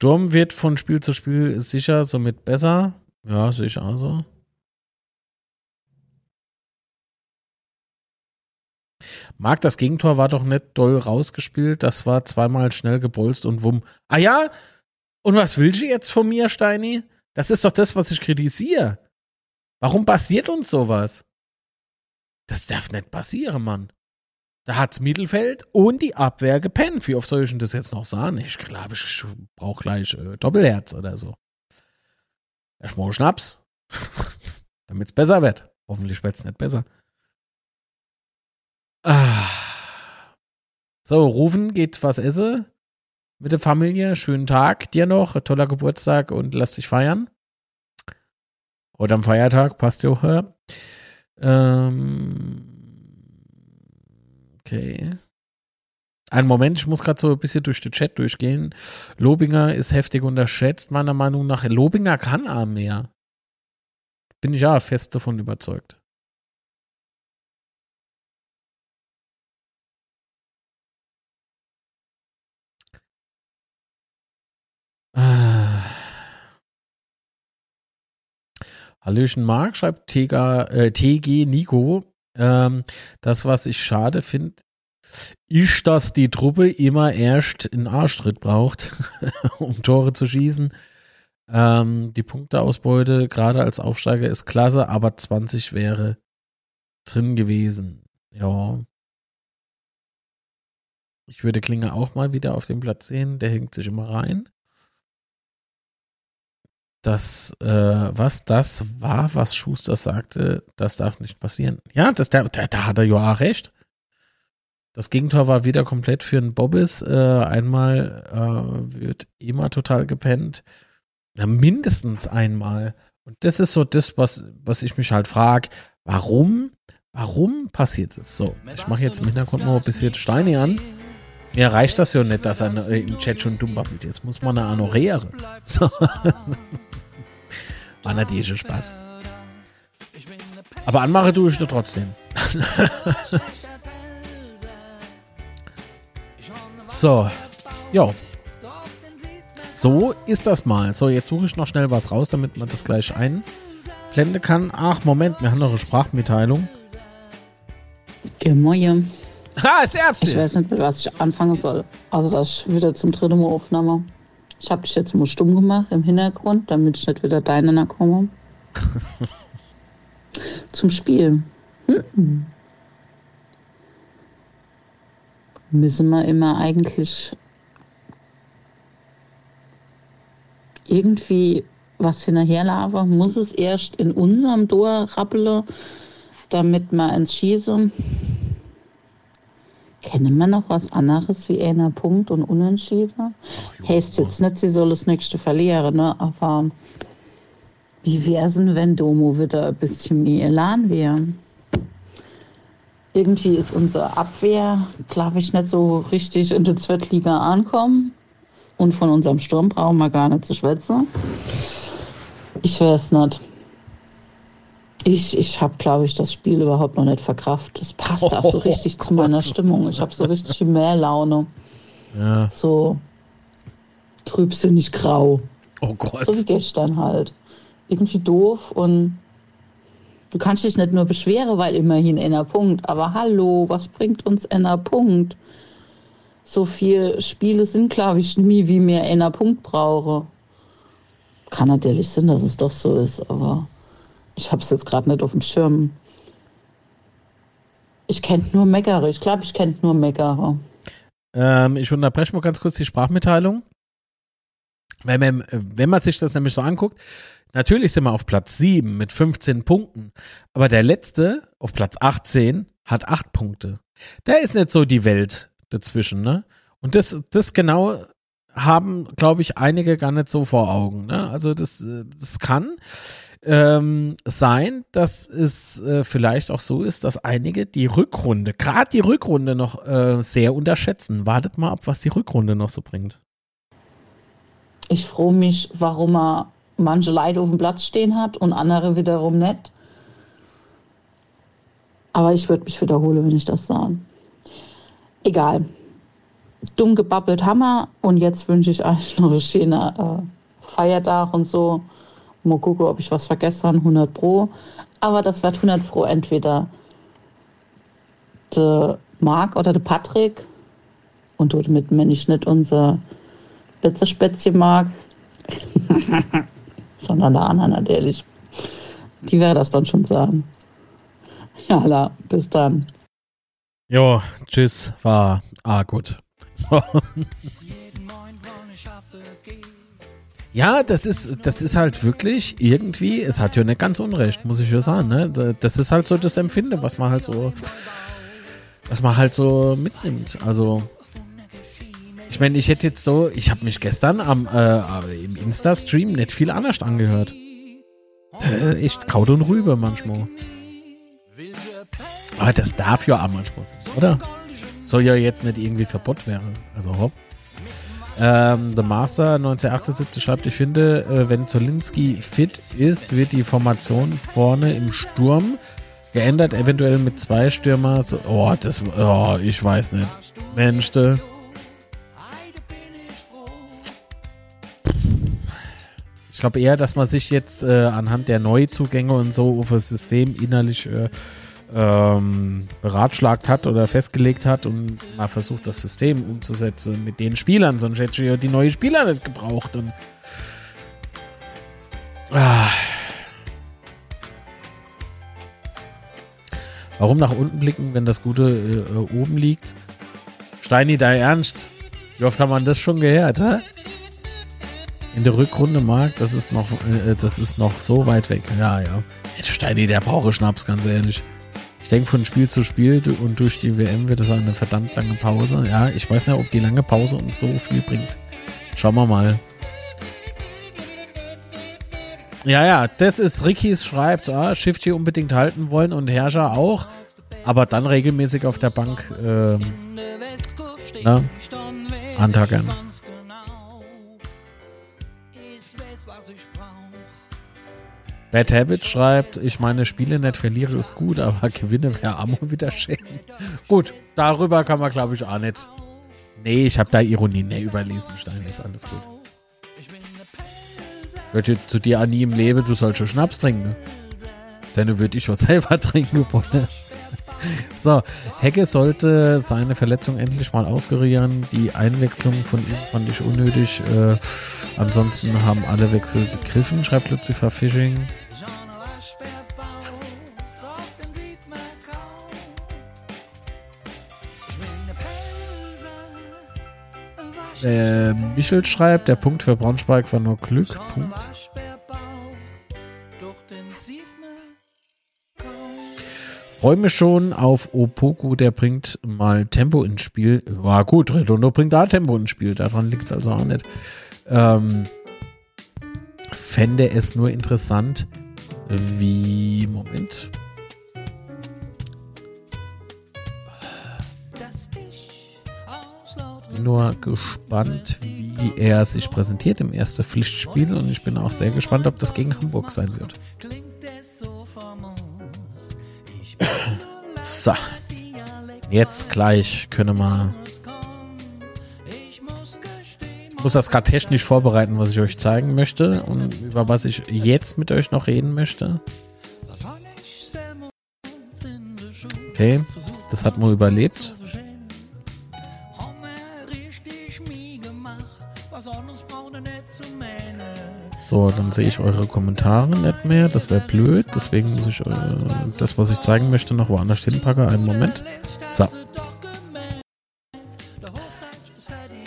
Sturm wird von Spiel zu Spiel sicher, somit besser. Ja, sehe ich auch so. Marc, das Gegentor war doch nicht doll rausgespielt. Das war zweimal schnell gebolzt und wumm. Ah ja? Und was willst du jetzt von mir, Steini? Das ist doch das, was ich kritisiere. Warum passiert uns sowas? Das darf nicht passieren, Mann. Da hat's Mittelfeld und die Abwehr gepennt. Wie oft soll ich denn das jetzt noch sagen? Ich glaube, ich brauche gleich äh, Doppelherz oder so. Erstmal Schnaps. [LAUGHS] Damit es besser wird. Hoffentlich wird es nicht besser. Ah. So, rufen, geht was essen mit der Familie. Schönen Tag dir noch, toller Geburtstag und lass dich feiern. Oder am Feiertag, passt ja auch. Ähm, okay. Einen Moment, ich muss gerade so ein bisschen durch den Chat durchgehen. Lobinger ist heftig unterschätzt, meiner Meinung nach. Lobinger kann auch mehr. Bin ich ja fest davon überzeugt. Ah. Hallöchen Marc, schreibt TG, äh, TG Nico. Ähm, das, was ich schade finde, ist, dass die Truppe immer erst einen Arschtritt braucht, [LAUGHS] um Tore zu schießen. Ähm, die Punkteausbeute gerade als Aufsteiger ist klasse, aber 20 wäre drin gewesen. Ja. Ich würde Klinger auch mal wieder auf dem Platz sehen. Der hängt sich immer rein. Das, äh, was das war, was Schuster sagte, das darf nicht passieren. Ja, das, da, da hat er ja auch recht. Das Gegentor war wieder komplett für einen Bobbis. Äh, einmal äh, wird immer total gepennt. Ja, mindestens einmal. Und das ist so das, was, was ich mich halt frage. Warum? Warum passiert es? So, ich mache jetzt im Hintergrund noch ein bisschen Steine an. Mir reicht das ja nicht, dass er im Chat schon dumm babbelt. Jetzt muss man eine honorieren. So. [LAUGHS] War natürlich schon Spaß. Aber anmache tue ich dir trotzdem. [LAUGHS] so. Ja. So ist das mal. So, jetzt suche ich noch schnell was raus, damit man das gleich einblenden kann. Ach, Moment, wir haben noch eine Sprachmitteilung. Ja, moin. Ah, ist Erbse. Ich weiß nicht, was ich anfangen soll. Also, dass ich wieder zum dritten Mal aufnahme. Ich habe dich jetzt mal stumm gemacht im Hintergrund, damit ich nicht wieder deine komme. [LAUGHS] zum Spiel. Hm. Müssen wir immer eigentlich irgendwie was hinterherlaufen? Muss es erst in unserem Tor rappeln, damit wir ins Schießen? Kennen wir noch was anderes wie einer Punkt und Unentschieden? Heißt jetzt nicht, sie soll das nächste verlieren, ne? aber wie wäre es denn, wenn Domo wieder ein bisschen mehr Elan wäre? Irgendwie ist unsere Abwehr, glaube ich, nicht so richtig in der Zweitliga ankommen. Und von unserem Sturm brauchen wir gar nicht zu schwätzen. Ich weiß nicht. Ich, ich habe, glaube ich, das Spiel überhaupt noch nicht verkraftet. Das passt auch so [LAUGHS] richtig oh, zu meiner Stimmung. Ich habe so richtig mehr Laune. Ja. So trübsinnig grau. Oh Gott. So wie gestern halt. Irgendwie doof und du kannst dich nicht nur beschweren, weil immerhin einer Punkt. Aber hallo, was bringt uns einer Punkt? So viele Spiele sind, glaube ich, nie, wie mir einer Punkt brauche. Kann natürlich sein, dass es doch so ist, aber ich habe es jetzt gerade nicht auf dem Schirm. Ich kenne nur Meckere. Ich glaube, ich kenne nur Meckere. Ähm, ich unterbreche mal ganz kurz die Sprachmitteilung. Wenn man, wenn man sich das nämlich so anguckt, natürlich sind wir auf Platz 7 mit 15 Punkten, aber der letzte auf Platz 18 hat 8 Punkte. Da ist nicht so die Welt dazwischen, ne? Und das, das genau haben, glaube ich, einige gar nicht so vor Augen. Ne? Also das, das kann ähm, sein, dass es äh, vielleicht auch so ist, dass einige die Rückrunde, gerade die Rückrunde noch äh, sehr unterschätzen. Wartet mal ab, was die Rückrunde noch so bringt. Ich freue mich, warum er manche Leute auf dem Platz stehen hat und andere wiederum nicht. Aber ich würde mich wiederholen, wenn ich das sage. Egal. Dumm gebabbelt Hammer und jetzt wünsche ich euch noch einen schönen äh, Feiertag und so. Mal gucken, ob ich was vergessen habe, 100 Pro. Aber das wird 100 Pro entweder der Marc oder der Patrick und du mit wenn ich nicht unser Betzespätzchen mag, [LAUGHS] sondern der Anna natürlich. Die wäre das dann schon sagen. Ja, bis dann. Jo, tschüss, war ah gut. So. [LAUGHS] Ja, das ist, das ist halt wirklich irgendwie, es hat ja nicht ganz unrecht, muss ich ja sagen. Ne? Das ist halt so das Empfinden, was man halt so, was man halt so mitnimmt. Also, ich meine, ich hätte jetzt so, ich habe mich gestern am äh, im Insta-Stream nicht viel anders angehört. Äh, echt Kraut und Rübe manchmal. Aber das darf ja auch manchmal sein, oder? Soll ja jetzt nicht irgendwie Verbot werden. Also hopp. Ähm, The Master 1978 schreibt, ich finde, äh, wenn Zolinski fit ist, wird die Formation vorne im Sturm geändert, eventuell mit zwei Stürmer. So, oh, das, oh, ich weiß nicht. Mensch, de. Ich glaube eher, dass man sich jetzt äh, anhand der Neuzugänge und so auf das System innerlich äh, ähm, beratschlagt hat oder festgelegt hat und mal versucht, das System umzusetzen mit den Spielern. Sonst hätte ich die neuen Spieler nicht gebraucht. Und, ah. Warum nach unten blicken, wenn das Gute äh, oben liegt? Steini, da ernst? Wie oft haben wir das schon gehört, hä? In der Rückrunde, Marc, das ist noch, äh, das ist noch so weit weg. Ja, ja. Steini, der brauche Schnaps, ganz ehrlich. Ich denke, von Spiel zu Spiel und durch die WM wird es eine verdammt lange Pause. Ja, ich weiß nicht, ob die lange Pause uns so viel bringt. Schauen wir mal. Ja, ja, das ist Rickys schreibt, ah, Shifty unbedingt halten wollen und Herrscher auch, aber dann regelmäßig auf der Bank ähm, na, antackern. Bad Habit schreibt, ich meine, Spiele nicht verliere ist gut, aber Gewinne wäre Amo wieder schön. gut, darüber kann man, glaube ich, auch nicht. Nee, ich habe da Ironie ne, überlesen, Stein, ist alles gut. Würde zu dir auch nie im Leben, du sollst schon Schnaps trinken. Ne? Denn würde ich schon selber [LAUGHS] trinken, Bruder. So, Hecke sollte seine Verletzung endlich mal auskurieren. Die Einwechslung von ihm fand ich unnötig. Äh, ansonsten haben alle Wechsel begriffen, schreibt Lucifer Fishing. Äh, Michel schreibt, der Punkt für Braunschweig war nur Glück. Punkt. Freue schon auf Opoku, der bringt mal Tempo ins Spiel. War gut, Redondo bringt da Tempo ins Spiel, daran liegt es also auch nicht. Ähm, fände es nur interessant, wie. Moment. Bin nur gespannt, wie er sich präsentiert im ersten Pflichtspiel und ich bin auch sehr gespannt, ob das gegen Hamburg sein wird. [CLEARS THROAT] So. Jetzt gleich können wir. Ich muss das gerade technisch vorbereiten, was ich euch zeigen möchte und über was ich jetzt mit euch noch reden möchte. Okay, das hat man überlebt. So, dann sehe ich eure Kommentare nicht mehr. Das wäre blöd. Deswegen muss ich äh, das, was ich zeigen möchte, noch woanders hinpacken. Einen Moment. So.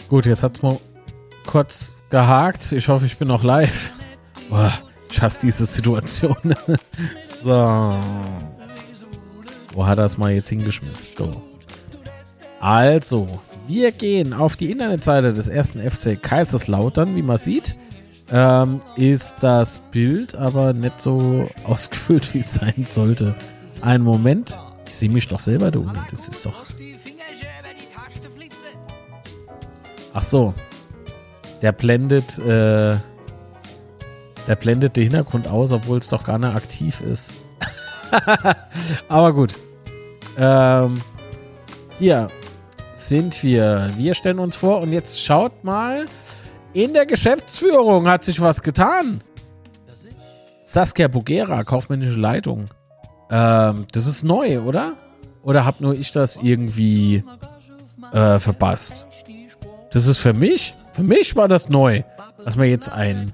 Gut, jetzt hat es mal kurz gehakt. Ich hoffe, ich bin noch live. Boah, ich hasse diese Situation. [LAUGHS] so. Wo hat er es mal jetzt hingeschmissen? So. Also, wir gehen auf die Internetseite des ersten FC Kaiserslautern, wie man sieht ähm, ist das Bild aber nicht so [LAUGHS] ausgefüllt, wie es sein sollte. Einen Moment. Ich sehe mich doch selber, du. Das ist doch. Ach so. Der blendet, äh, der blendet den Hintergrund aus, obwohl es doch gar nicht aktiv ist. [LAUGHS] aber gut. Ähm, hier sind wir. Wir stellen uns vor und jetzt schaut mal, in der Geschäftsführung hat sich was getan. Saskia Bugera, kaufmännische Leitung. Ähm, das ist neu, oder? Oder hab nur ich das irgendwie äh, verpasst? Das ist für mich, für mich war das neu, dass wir jetzt ein,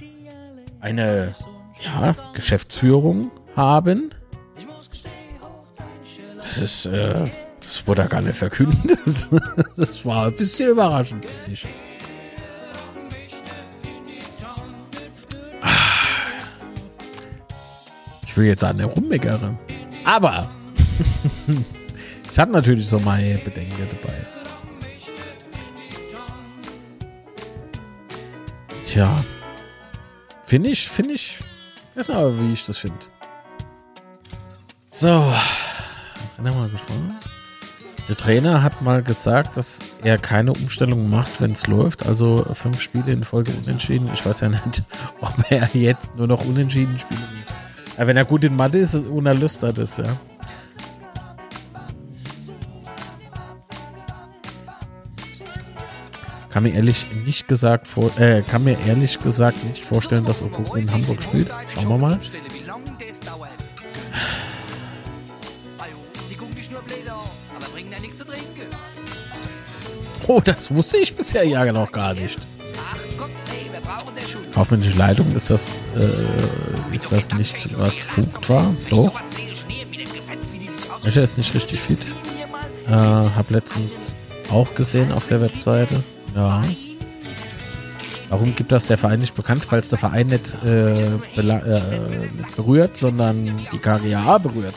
eine ja, Geschäftsführung haben. Das ist, äh, das wurde gar nicht verkündet. [LAUGHS] Das war ein bisschen überraschend. finde ich. Will jetzt an der rummeckere. Aber [LAUGHS] ich hatte natürlich so meine Bedenken dabei. Tja. Finde ich, finde ich. Weiß aber, wie ich das finde. So. Trainer mal gesprochen. Der Trainer hat mal gesagt, dass er keine Umstellung macht, wenn es läuft. Also fünf Spiele in Folge unentschieden. Ich weiß ja nicht, [LAUGHS] ob er jetzt nur noch unentschieden spielt. Ja, wenn er gut in Mathe ist, unerlüstert ist, ja. Kann mir ehrlich nicht gesagt vor, äh, kann mir ehrlich gesagt nicht vorstellen, dass Okoko in Hamburg spielt. Schauen wir mal. Oh, das wusste ich bisher ja noch gar nicht. Kaufmännische Leitung, ist das, äh, ist das nicht, was Fugt war? Doch. Escher ist nicht richtig fit. Äh, hab letztens auch gesehen auf der Webseite. Ja. Warum gibt das der Verein nicht bekannt? Es der Verein nicht, äh, äh, nicht berührt, sondern die KGAA berührt.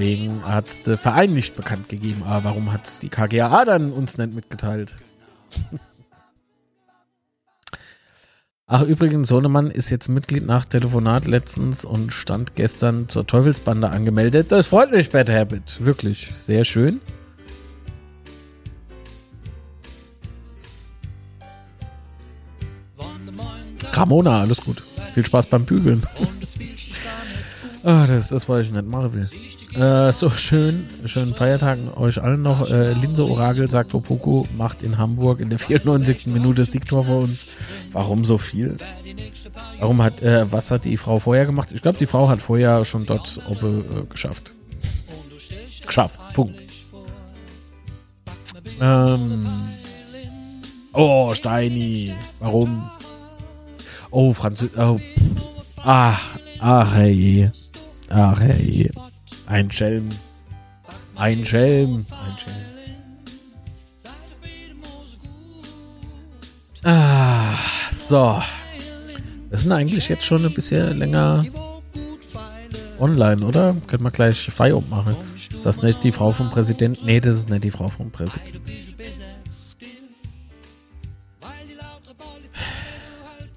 Deswegen hat es der Verein nicht bekannt gegeben. Aber warum hat es die KGAA dann uns nicht mitgeteilt? [LAUGHS] Ach, übrigens, Sohnemann ist jetzt Mitglied nach Telefonat letztens und stand gestern zur Teufelsbande angemeldet. Das freut mich, Bad Habit. Wirklich, sehr schön. Ramona, alles gut. Viel Spaß beim Bügeln. [LAUGHS] ah, das ist das, was ich nicht machen will. Äh, so schön, schönen Feiertagen euch allen noch. Äh, Linse Orakel sagt, Opoko macht in Hamburg in der 94. Minute das Siegtor vor uns. Warum so viel? Warum hat, äh, was hat die Frau vorher gemacht? Ich glaube, die Frau hat vorher schon dort Oppe äh, geschafft. Geschafft. Punkt. Ähm. Oh, Steini. Warum? Oh, Französisch. Oh. Ach, ach, hey. Ach, hey. Ein Schelm. Ein Schelm. Ein Schelm. Ah, so. Wir sind eigentlich jetzt schon ein bisschen länger online, oder? Können wir gleich Feierabend machen. Ist das nicht die Frau vom Präsidenten? Nee, das ist nicht die Frau vom Präsidenten.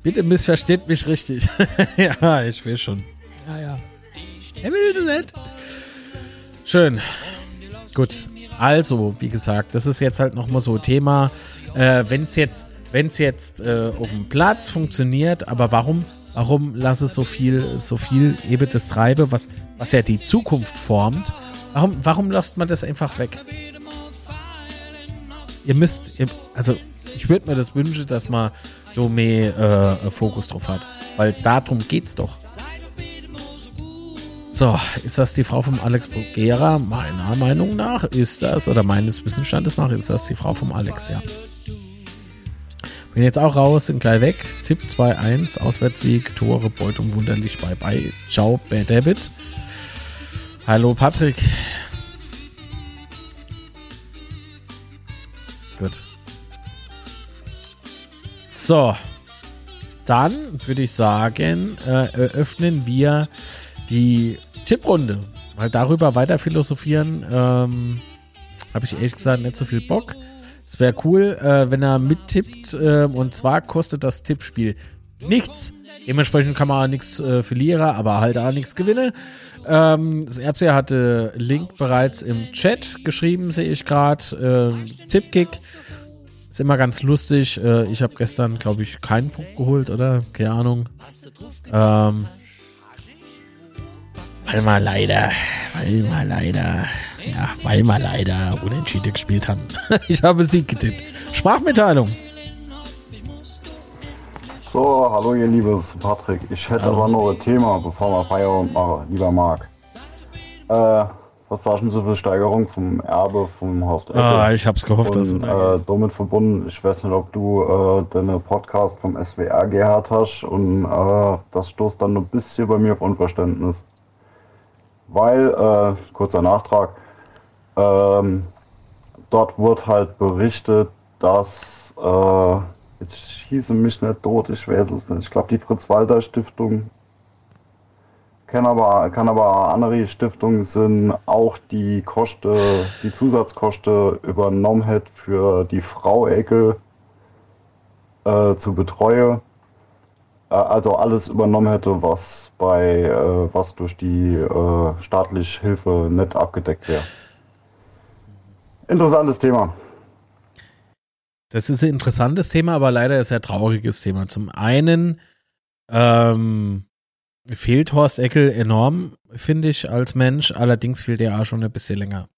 Bitte missversteht mich richtig. [LAUGHS] ja, ich will schon. Ja, ja. Er will sie nicht. Schön. Gut. Also, wie gesagt, das ist jetzt halt nochmal so Thema. Äh, wenn es jetzt, wenn es jetzt äh, auf dem Platz funktioniert, aber warum, warum lass es so viel, so viel eben das Treibe, was, was ja die Zukunft formt, warum, warum lasst man das einfach weg? Ihr müsst, ihr, also ich würde mir das wünschen, dass man so mehr äh, Fokus drauf hat, weil darum geht's doch. So, ist das die Frau vom Alex Bugera? Meiner Meinung nach ist das, oder meines Wissensstandes nach, ist das die Frau vom Alex, ja. Bin jetzt auch raus, sind gleich weg. Tipp 2-1, Auswärtssieg, Tore, Beutung wunderlich, bye bye. Ciao, Bad David. Hallo, Patrick. Gut. So. Dann würde ich sagen, äh, eröffnen wir die Tipprunde. Weil darüber weiter philosophieren, ähm, habe ich ehrlich gesagt nicht so viel Bock. Es wäre cool, äh, wenn er mittippt. Äh, und zwar kostet das Tippspiel nichts. Dementsprechend kann man auch nichts äh, verlieren, aber halt auch nichts gewinnen. Ähm, das Erbseher hatte Link bereits im Chat geschrieben, sehe ich gerade. Äh, Tippkick. Ist immer ganz lustig. Äh, ich habe gestern, glaube ich, keinen Punkt geholt, oder? Keine Ahnung. Ähm, weil wir leider, weil wir leider, ja, weil wir leider unentschieden gespielt haben. [LAUGHS] ich habe Sieg getippt. Sprachmitteilung. So, hallo ihr liebes Patrick. Ich hätte aber noch ein Thema, bevor wir Feierabend machen, lieber Marc. Äh, was sagen Sie für Steigerung vom Erbe vom Horst Eckel? Ah, ich hab's gehofft, dass du äh, damit verbunden, ich weiß nicht, ob du äh, deine Podcast vom SWR gehört hast und äh, das stoßt dann ein bisschen bei mir auf Unverständnis. Weil, äh, kurzer Nachtrag, ähm, dort wurde halt berichtet, dass, äh, jetzt schieße mich nicht tot, ich weiß es nicht, ich glaube die Fritz-Walter-Stiftung kann aber, kann aber andere Stiftungen sind auch die Kosten, die Zusatzkosten übernommen hat für die Frau Ecke äh, zu betreuen. Äh, also alles übernommen hätte, was bei äh, was durch die äh, staatliche Hilfe nicht abgedeckt wäre. Interessantes Thema. Das ist ein interessantes Thema, aber leider ist ein trauriges Thema. Zum einen ähm, fehlt Horst Eckel enorm, finde ich, als Mensch. Allerdings fehlt er auch schon ein bisschen länger.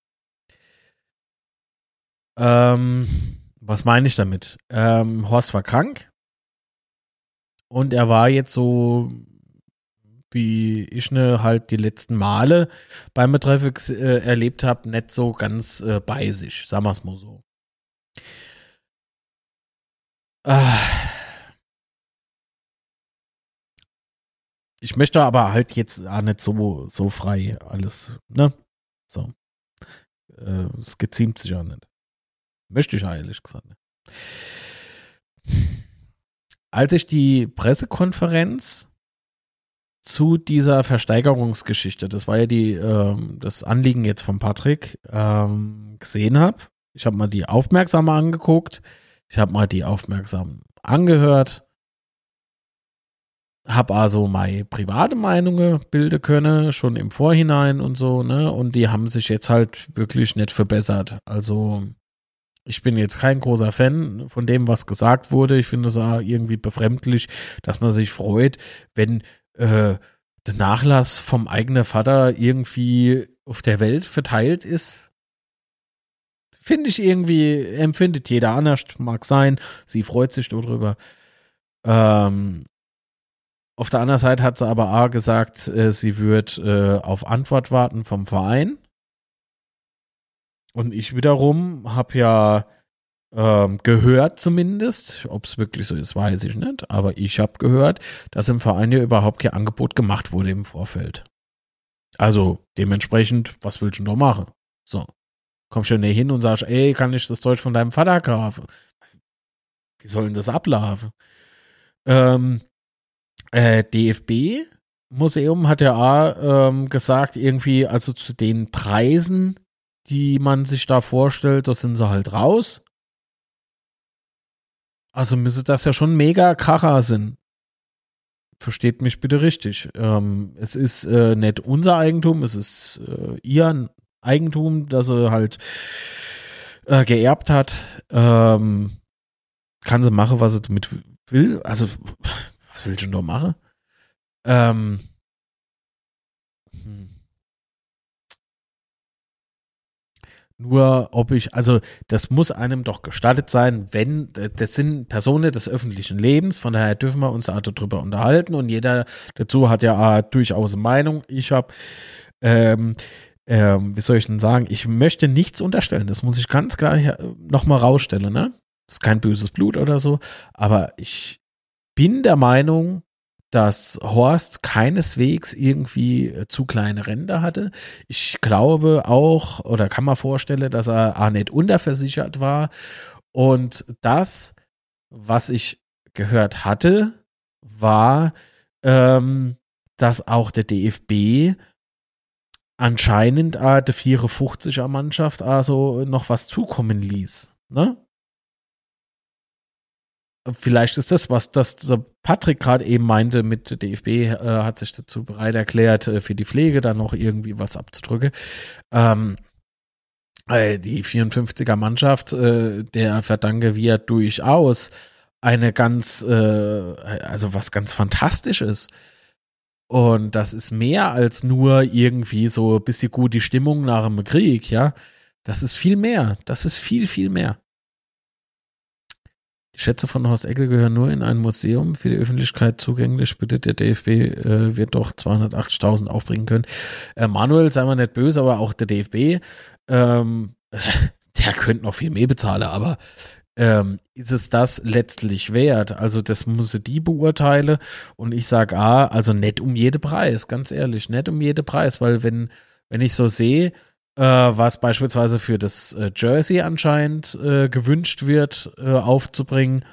Ähm, was meine ich damit? Ähm, Horst war krank und er war jetzt so, wie ich ne halt die letzten Male beim Betreffe äh, erlebt habe, nicht so ganz äh, bei sich, sagen wir es mal so. Ah. Ich möchte aber halt jetzt auch nicht so, so frei alles, ne? So. Äh, Es geziemt sich auch nicht. Möchte ich ja ehrlich gesagt nicht. Als ich die Pressekonferenz zu dieser Versteigerungsgeschichte, das war ja die, ähm, das Anliegen jetzt von Patrick, ähm, gesehen habe, ich habe mal die aufmerksam angeguckt, ich habe mal die aufmerksam angehört, habe also meine private Meinungen bilden können, schon im Vorhinein und so, ne? Und die haben sich jetzt halt wirklich nicht verbessert. Also ich bin jetzt kein großer Fan von dem, was gesagt wurde. Ich finde es irgendwie befremdlich, dass man sich freut, wenn äh, der Nachlass vom eigenen Vater irgendwie auf der Welt verteilt ist. Finde ich irgendwie, empfindet jeder anders, mag sein. Sie freut sich darüber. Ähm, auf der anderen Seite hat sie aber A gesagt, äh, sie wird äh, auf Antwort warten vom Verein. Und ich wiederum habe ja ähm, gehört zumindest, ob es wirklich so ist, weiß ich nicht, aber ich habe gehört, dass im Verein ja überhaupt kein Angebot gemacht wurde im Vorfeld. Also dementsprechend, was willst du denn da machen? So, kommst du nicht hin und sagst, ey, kann ich das Deutsch von deinem Vater kaufen? Wie soll denn das ablaufen? Ähm, äh, DFB Museum hat ja auch ähm, gesagt, irgendwie, also zu den Preisen, die man sich da vorstellt, da sind sie halt raus. Also müsste das ja schon mega Kracher sind. Versteht mich bitte richtig. Ähm, es ist äh, nicht unser Eigentum, es ist äh, ihr Eigentum, das sie halt äh, geerbt hat. Ähm, kann sie machen, was sie damit will. Also, was will ich denn da machen? Ähm, Nur ob ich, also das muss einem doch gestattet sein, wenn, das sind Personen des öffentlichen Lebens, von daher dürfen wir uns auch darüber unterhalten und jeder dazu hat ja auch durchaus eine Meinung. Ich habe, ähm, ähm, wie soll ich denn sagen, ich möchte nichts unterstellen, das muss ich ganz klar nochmal rausstellen, ne? Das ist kein böses Blut oder so, aber ich bin der Meinung, dass Horst keineswegs irgendwie äh, zu kleine Ränder hatte. Ich glaube auch oder kann man vorstellen, dass er auch nicht unterversichert war. Und das, was ich gehört hatte, war, ähm, dass auch der DFB anscheinend äh, der 54er Mannschaft also noch was zukommen ließ. Ne? Vielleicht ist das, was das Patrick gerade eben meinte mit der DFB, äh, hat sich dazu bereit erklärt, äh, für die Pflege dann noch irgendwie was abzudrücken. Ähm, äh, die 54er Mannschaft, äh, der verdanke wir durchaus eine ganz, äh, also was ganz Fantastisches. Und das ist mehr als nur irgendwie so ein bisschen gut die Stimmung nach dem Krieg, ja. Das ist viel mehr. Das ist viel, viel mehr. Die Schätze von Horst Eckel gehören nur in ein Museum für die Öffentlichkeit zugänglich. Bitte, der DFB äh, wird doch 280.000 aufbringen können. Äh, Manuel, sei mal nicht böse, aber auch der DFB, ähm, [LAUGHS] der könnte noch viel mehr bezahlen, aber ähm, ist es das letztlich wert? Also das muss die beurteilen und ich sage, ah, also nicht um jede Preis, ganz ehrlich, nicht um jede Preis, weil wenn, wenn ich so sehe, was beispielsweise für das äh, Jersey anscheinend äh, gewünscht wird, äh, aufzubringen,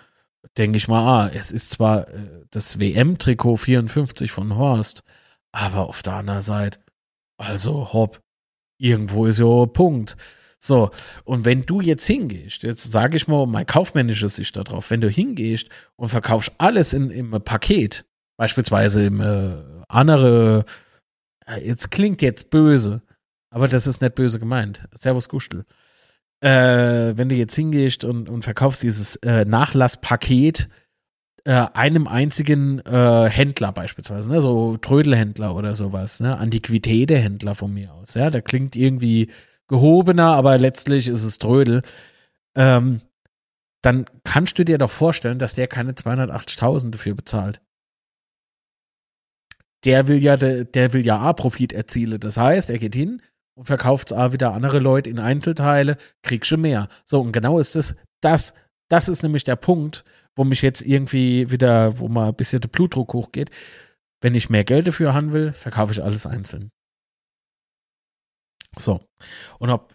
denke ich mal, ah, es ist zwar äh, das WM-Trikot 54 von Horst, aber auf der anderen Seite, also hopp, irgendwo ist ja Punkt. So, und wenn du jetzt hingehst, jetzt sage ich mal mein kaufmännisches Sicht darauf, wenn du hingehst und verkaufst alles in, im Paket, beispielsweise im äh, andere, jetzt klingt jetzt böse, aber das ist nicht böse gemeint. Servus Gustel. Äh, wenn du jetzt hingehst und, und verkaufst dieses äh, Nachlasspaket äh, einem einzigen äh, Händler beispielsweise, ne, so Trödelhändler oder sowas, ne, Antiquitätehändler von mir aus, ja, der klingt irgendwie gehobener, aber letztlich ist es Trödel. Ähm, dann kannst du dir doch vorstellen, dass der keine 280.000 dafür bezahlt. Der will ja, der, der will ja A-Profit erzielen. Das heißt, er geht hin, und verkauft es auch wieder andere Leute in Einzelteile, kriegst du mehr. So, und genau ist das, das, das ist nämlich der Punkt, wo mich jetzt irgendwie wieder, wo mal ein bisschen der Blutdruck hochgeht. Wenn ich mehr Geld dafür haben will, verkaufe ich alles einzeln. So. Und ob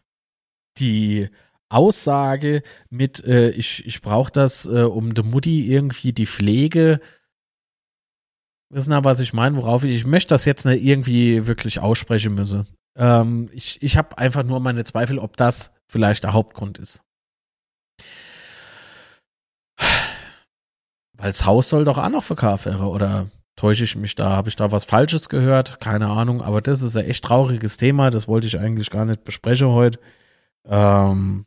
die Aussage mit, äh, ich, ich brauche das, äh, um der Mutti irgendwie die Pflege, wissen aber, was ich meine, worauf ich, ich möchte das jetzt nicht irgendwie wirklich aussprechen müssen. Ähm, ich ich habe einfach nur meine Zweifel, ob das vielleicht der Hauptgrund ist. Weil das Haus soll doch auch noch verkauft werden, oder täusche ich mich da? Habe ich da was Falsches gehört? Keine Ahnung, aber das ist ein echt trauriges Thema, das wollte ich eigentlich gar nicht besprechen heute. Ähm,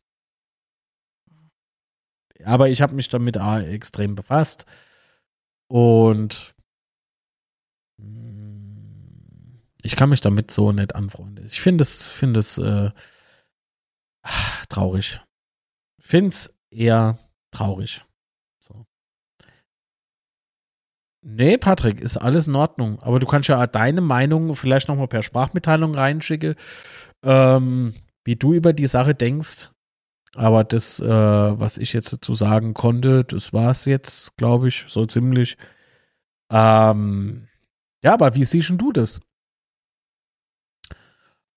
aber ich habe mich damit extrem befasst und ich kann mich damit so nicht anfreunden. Ich finde es, finde es äh, traurig. Finde es eher traurig. So. Nee, Patrick, ist alles in Ordnung. Aber du kannst ja deine Meinung vielleicht nochmal per Sprachmitteilung reinschicken, ähm, wie du über die Sache denkst. Aber das, äh, was ich jetzt dazu sagen konnte, das war es jetzt, glaube ich, so ziemlich. Ähm, ja, aber wie siehst du das?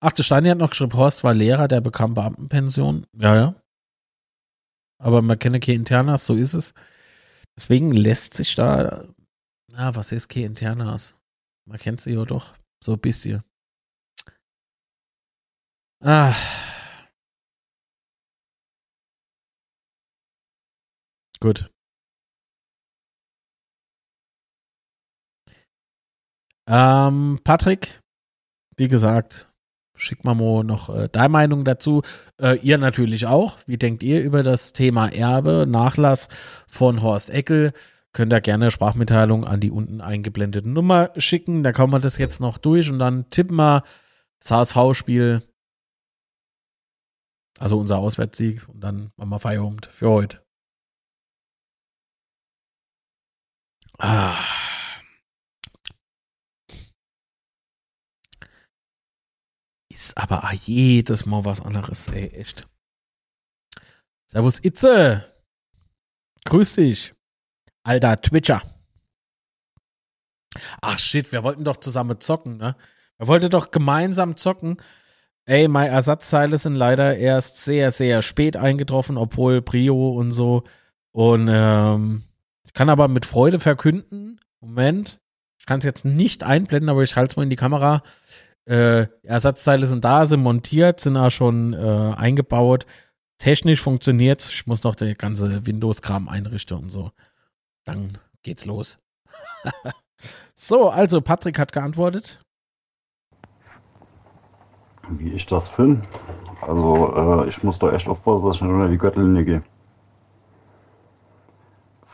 Ach, der Steini hat noch geschrieben, Horst war Lehrer, der bekam Beamtenpension. Ja, ja. Aber man kenne keine Internas, so ist es. Deswegen lässt sich da, na, was ist keine Internas? Man kennt sie ja doch, so ein bisschen. Ah. Gut. Ähm, Patrick, wie gesagt, Schick mal noch äh, deine Meinung dazu. Äh, ihr natürlich auch. Wie denkt ihr über das Thema Erbe, Nachlass von Horst Eckel? Könnt ihr gerne Sprachmitteilung an die unten eingeblendete Nummer schicken. Da kommen wir das jetzt noch durch und dann tippen wir das HSV-Spiel. Also unser Auswärtssieg und dann machen wir Feierabend für heute. Ah. Ist aber jedes Mal was anderes, ey, echt. Servus Itze. Grüß dich. Alter Twitcher. Ach shit, wir wollten doch zusammen zocken, ne? Wir wollten doch gemeinsam zocken. Ey, meine Ersatzteile sind leider erst sehr, sehr spät eingetroffen, obwohl Brio und so. Und ähm, ich kann aber mit Freude verkünden, Moment, ich kann es jetzt nicht einblenden, aber ich halte es mal in die Kamera. Äh, Ersatzteile sind da, sind montiert, sind auch schon äh, eingebaut. Technisch funktioniert Ich muss noch der ganze Windows-Kram einrichten und so. Dann geht's los. [LAUGHS] so, also Patrick hat geantwortet. Wie ich das finde? Also, äh, ich muss da echt aufpassen, dass ich nicht unter die Gürtellinie gehe.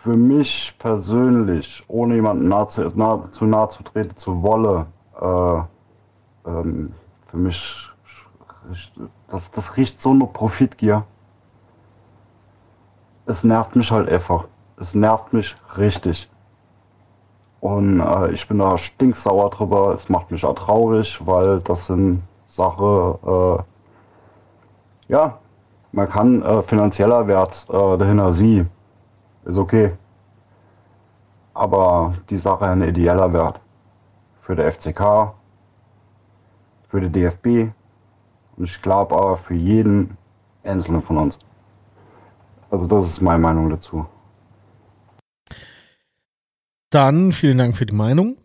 Für mich persönlich, ohne jemanden nah zu, nah, zu nahe zu treten zu wollen, äh, ähm, für mich, das, das riecht so eine Profitgier. Es nervt mich halt einfach. es nervt mich richtig. Und äh, ich bin da stinksauer drüber. Es macht mich auch traurig, weil das sind Sachen, äh, ja, man kann äh, finanzieller Wert äh, dahinter sie. Ist okay. Aber die Sache ein ideeller Wert. Für den FCK, für den DFB und ich glaube auch für jeden Einzelnen von uns. Also das ist meine Meinung dazu. Dann vielen Dank für die Meinung.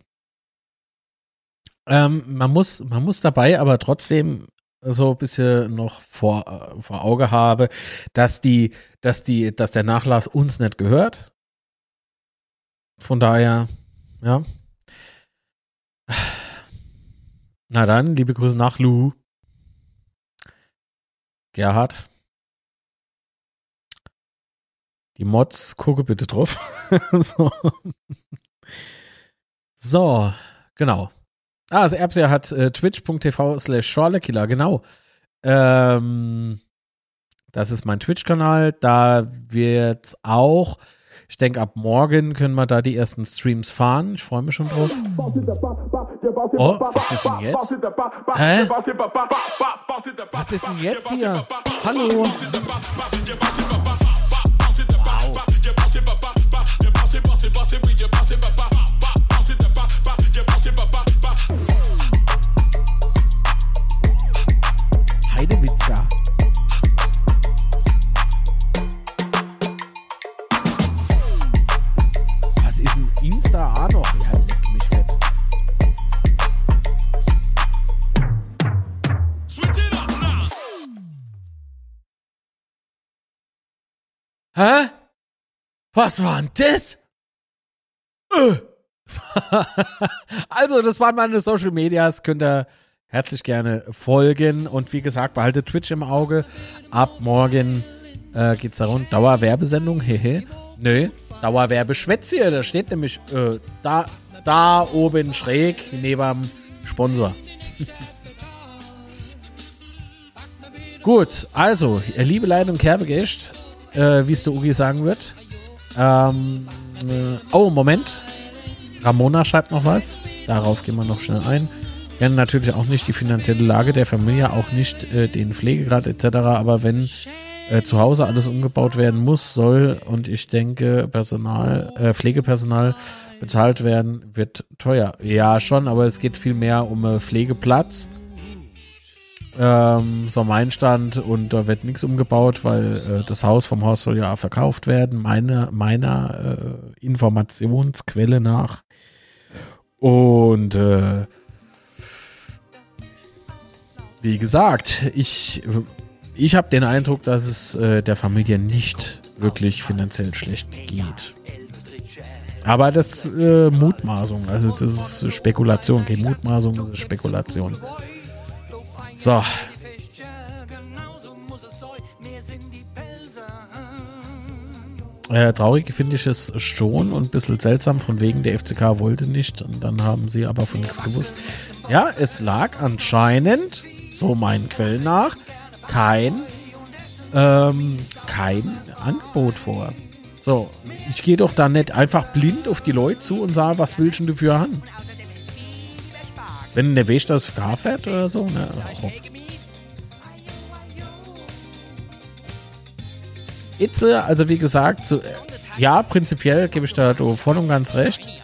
Ähm, man, muss, man muss dabei aber trotzdem so ein bisschen noch vor, äh, vor Auge habe, dass die, dass die, dass der Nachlass uns nicht gehört. Von daher, ja. Na dann, liebe Grüße nach Lu. Gerhard. Die Mods, gucke bitte drauf. [LAUGHS] so. so, genau. Ah, also Erbser hat äh, twitch.tv slash Schorlekiller, genau. Ähm, das ist mein Twitch-Kanal. Da wird's auch, ich denke, ab morgen können wir da die ersten Streams fahren. Ich freue mich schon drauf. Oh, was ist denn jetzt? Hä? Was ist denn jetzt hier? Hallo? Heidewitzka. Hä? Was war denn das? Äh. [LAUGHS] also, das waren meine Social Medias. Könnt ihr herzlich gerne folgen. Und wie gesagt, behaltet Twitch im Auge. Ab morgen äh, geht's da rund. Dauerwerbesendung, hehe. Nö, Dauerwerbeschwätz hier. Da steht nämlich äh, da, da oben schräg neben dem Sponsor. [LAUGHS] Gut, also, liebe Leid und Kerbegeist, äh, wie es der Ugi sagen wird. Ähm, äh, oh, Moment. Ramona schreibt noch was. Darauf gehen wir noch schnell ein. Wir kennen natürlich auch nicht die finanzielle Lage der Familie, auch nicht äh, den Pflegegrad etc. Aber wenn äh, zu Hause alles umgebaut werden muss, soll und ich denke, Personal, äh, Pflegepersonal bezahlt werden, wird teuer. Ja, schon, aber es geht viel mehr um äh, Pflegeplatz. Ähm, so mein Stand und da wird nichts umgebaut, weil äh, das Haus vom Haus soll ja verkauft werden, meine, meiner äh, Informationsquelle nach. Und äh, wie gesagt, ich, ich habe den Eindruck, dass es äh, der Familie nicht wirklich finanziell schlecht geht. Aber das ist äh, Mutmaßung, also das ist Spekulation, keine Mutmaßung, das ist Spekulation. So. Äh, traurig finde ich es schon und ein bisschen seltsam, von wegen der FCK wollte nicht und dann haben sie aber von nichts gewusst. Ja, es lag anscheinend, so meinen Quellen nach, kein, ähm, kein Angebot vor. So, ich gehe doch da nicht einfach blind auf die Leute zu und sage, was willst du dafür haben? Wenn der Weg das Car fährt oder so, ne? Oh. Itze, also wie gesagt, so, ja, prinzipiell gebe ich da voll und ganz recht.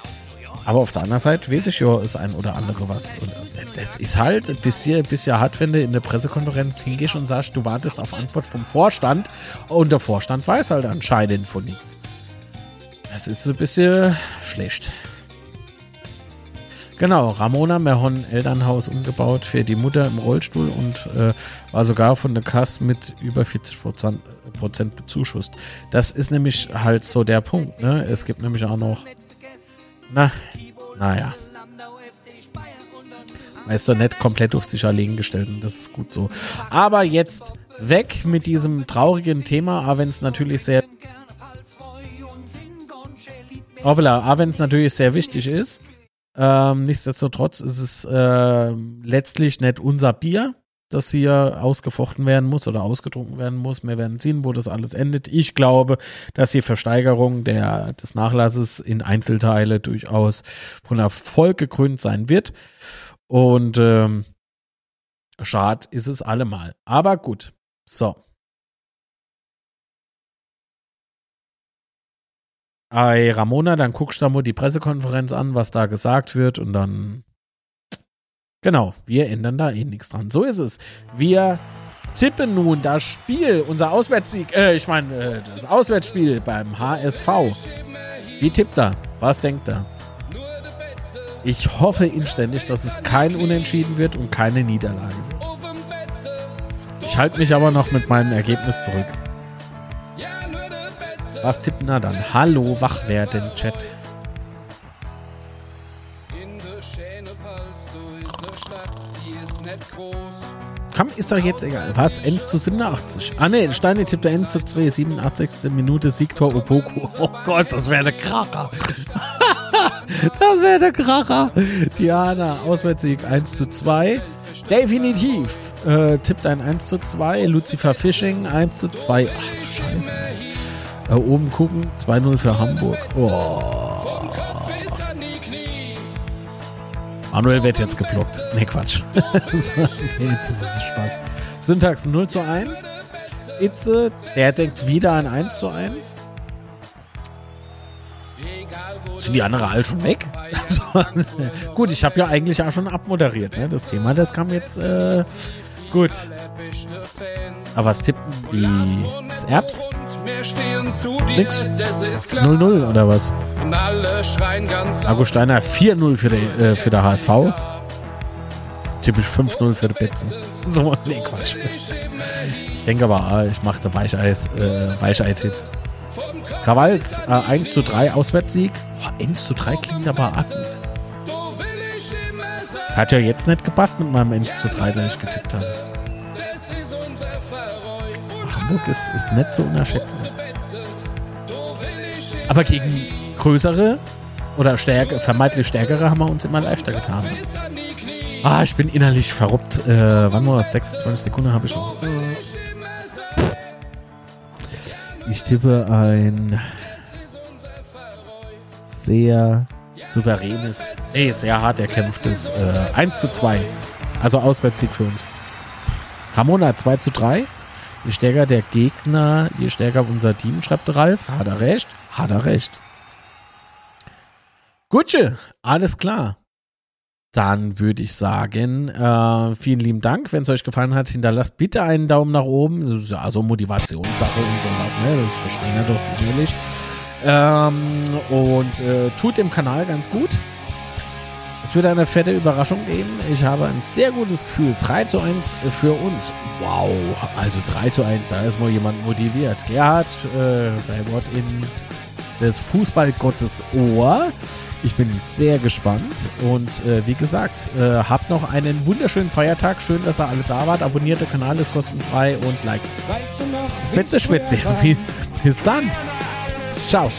Aber auf der anderen Seite weiß ich ja, ist ein oder andere was. Und das ist halt bis hier, bis ja hart, wenn du in der Pressekonferenz hingehst und sagst, du wartest auf Antwort vom Vorstand und der Vorstand weiß halt anscheinend von nichts. Das ist ein bisschen schlecht. Genau, Ramona Merhon Elternhaus umgebaut für die Mutter im Rollstuhl und äh, war sogar von der Kasse mit über 40 Prozent, Prozent bezuschusst. Das ist nämlich halt so der Punkt. Ne? Es gibt nämlich auch noch, na, naja. Man ist doch nicht komplett auf sich allein gestellt und das ist gut so. Aber jetzt weg mit diesem traurigen Thema, aber wenn es natürlich sehr Hoppla, wenn es natürlich sehr wichtig ist. Ähm, nichtsdestotrotz ist es äh, letztlich nicht unser Bier. das hier ausgefochten werden muss oder ausgetrunken werden muss. Wir werden sehen, wo das alles endet. Ich glaube, dass die Versteigerung der, des Nachlasses in Einzelteile durchaus von Erfolg gekrönt sein wird. Und ähm, schad ist es allemal. Aber gut. So. Ey, Ramona, dann guckst du da mal die Pressekonferenz an, was da gesagt wird und dann. Genau, wir ändern da eh nichts dran. So ist es. Wir tippen nun das Spiel, unser Auswärtssieg, äh, ich meine, äh, das Auswärtsspiel beim HSV. Wie tippt er? Was denkt er? Ich hoffe inständig, dass es kein Unentschieden wird und keine Niederlage wird. Ich halte mich aber noch mit meinem Ergebnis zurück. Was tippt er dann? Hallo, wach werden, Chat. Komm, ist doch jetzt egal. Was? Ends zu 87. Ah ne, Steine tippt der Ends zu 2, 87. Minute Siegtor Opoku. [LAUGHS] Oh Gott, das wäre der Kracher. [LAUGHS] das wäre der Kracher. Diana, Auswärtssieg 1 zu 2. Definitiv. Äh, tippt ein 1 zu 2. Lucifer Fishing 1 zu 2. Ach du Scheiße. Äh, oben gucken, 2-0 für Hamburg. Oh. Manuel wird jetzt geblockt. Nee, Quatsch. [LAUGHS] nee, das ist Spaß. Syntax 0 zu 1. Itze, der denkt wieder ein 1 zu 1. Sind die anderen alle schon weg? [LAUGHS] gut, ich habe ja eigentlich auch schon abmoderiert. Ne? Das Thema, das kam jetzt äh, gut. Aber was tippen die das Erbs? Nix. 0-0 oder was? Marco Steiner 4-0 für, äh, für der HSV. Typisch 5-0 für die Betze. [LAUGHS] So, nee, Quatsch. Ich denke aber, ah, ich mache Weicheis, äh, Weichei-Tipp. Krawals äh, 1 zu 3 Auswärtssieg. Boah, 1 zu 3 klingt aber auch gut. Hat ja jetzt nicht gepasst mit meinem 1 zu 3, den ich getippt habe. Hamburg ist, ist nicht zu unterschätzen. Aber gegen größere oder stärker, vermeintlich stärkere haben wir uns immer leichter getan. Ah, ich bin innerlich verrückt. Äh, wann war das? 26 Sekunden habe ich noch. Ich tippe ein sehr souveränes, nee, sehr hart erkämpftes äh, 1 zu 2. Also Auswärtssieg für uns. Ramona 2 zu 3. Je stärker der Gegner, je stärker unser Team, schreibt Ralf. Hat er recht? Hat er recht. Gutsche, alles klar. Dann würde ich sagen, äh, vielen lieben Dank. Wenn es euch gefallen hat, hinterlasst bitte einen Daumen nach oben. Also Motivationssache und sowas, ne? Das verstehen wir doch sicherlich. Ähm, und äh, tut dem Kanal ganz gut. Es wird eine fette Überraschung geben. Ich habe ein sehr gutes Gefühl. 3 zu 1 für uns. Wow. Also 3 zu 1, da ist mal jemand motiviert. Gerhard, äh, bei Wort in des Fußballgottes Ohr. Ich bin sehr gespannt und äh, wie gesagt, äh, habt noch einen wunderschönen Feiertag. Schön, dass ihr alle da wart. Abonniert den Kanal, ist kostenfrei und like. Das Spätzle Spätzle. Bis dann. Ciao.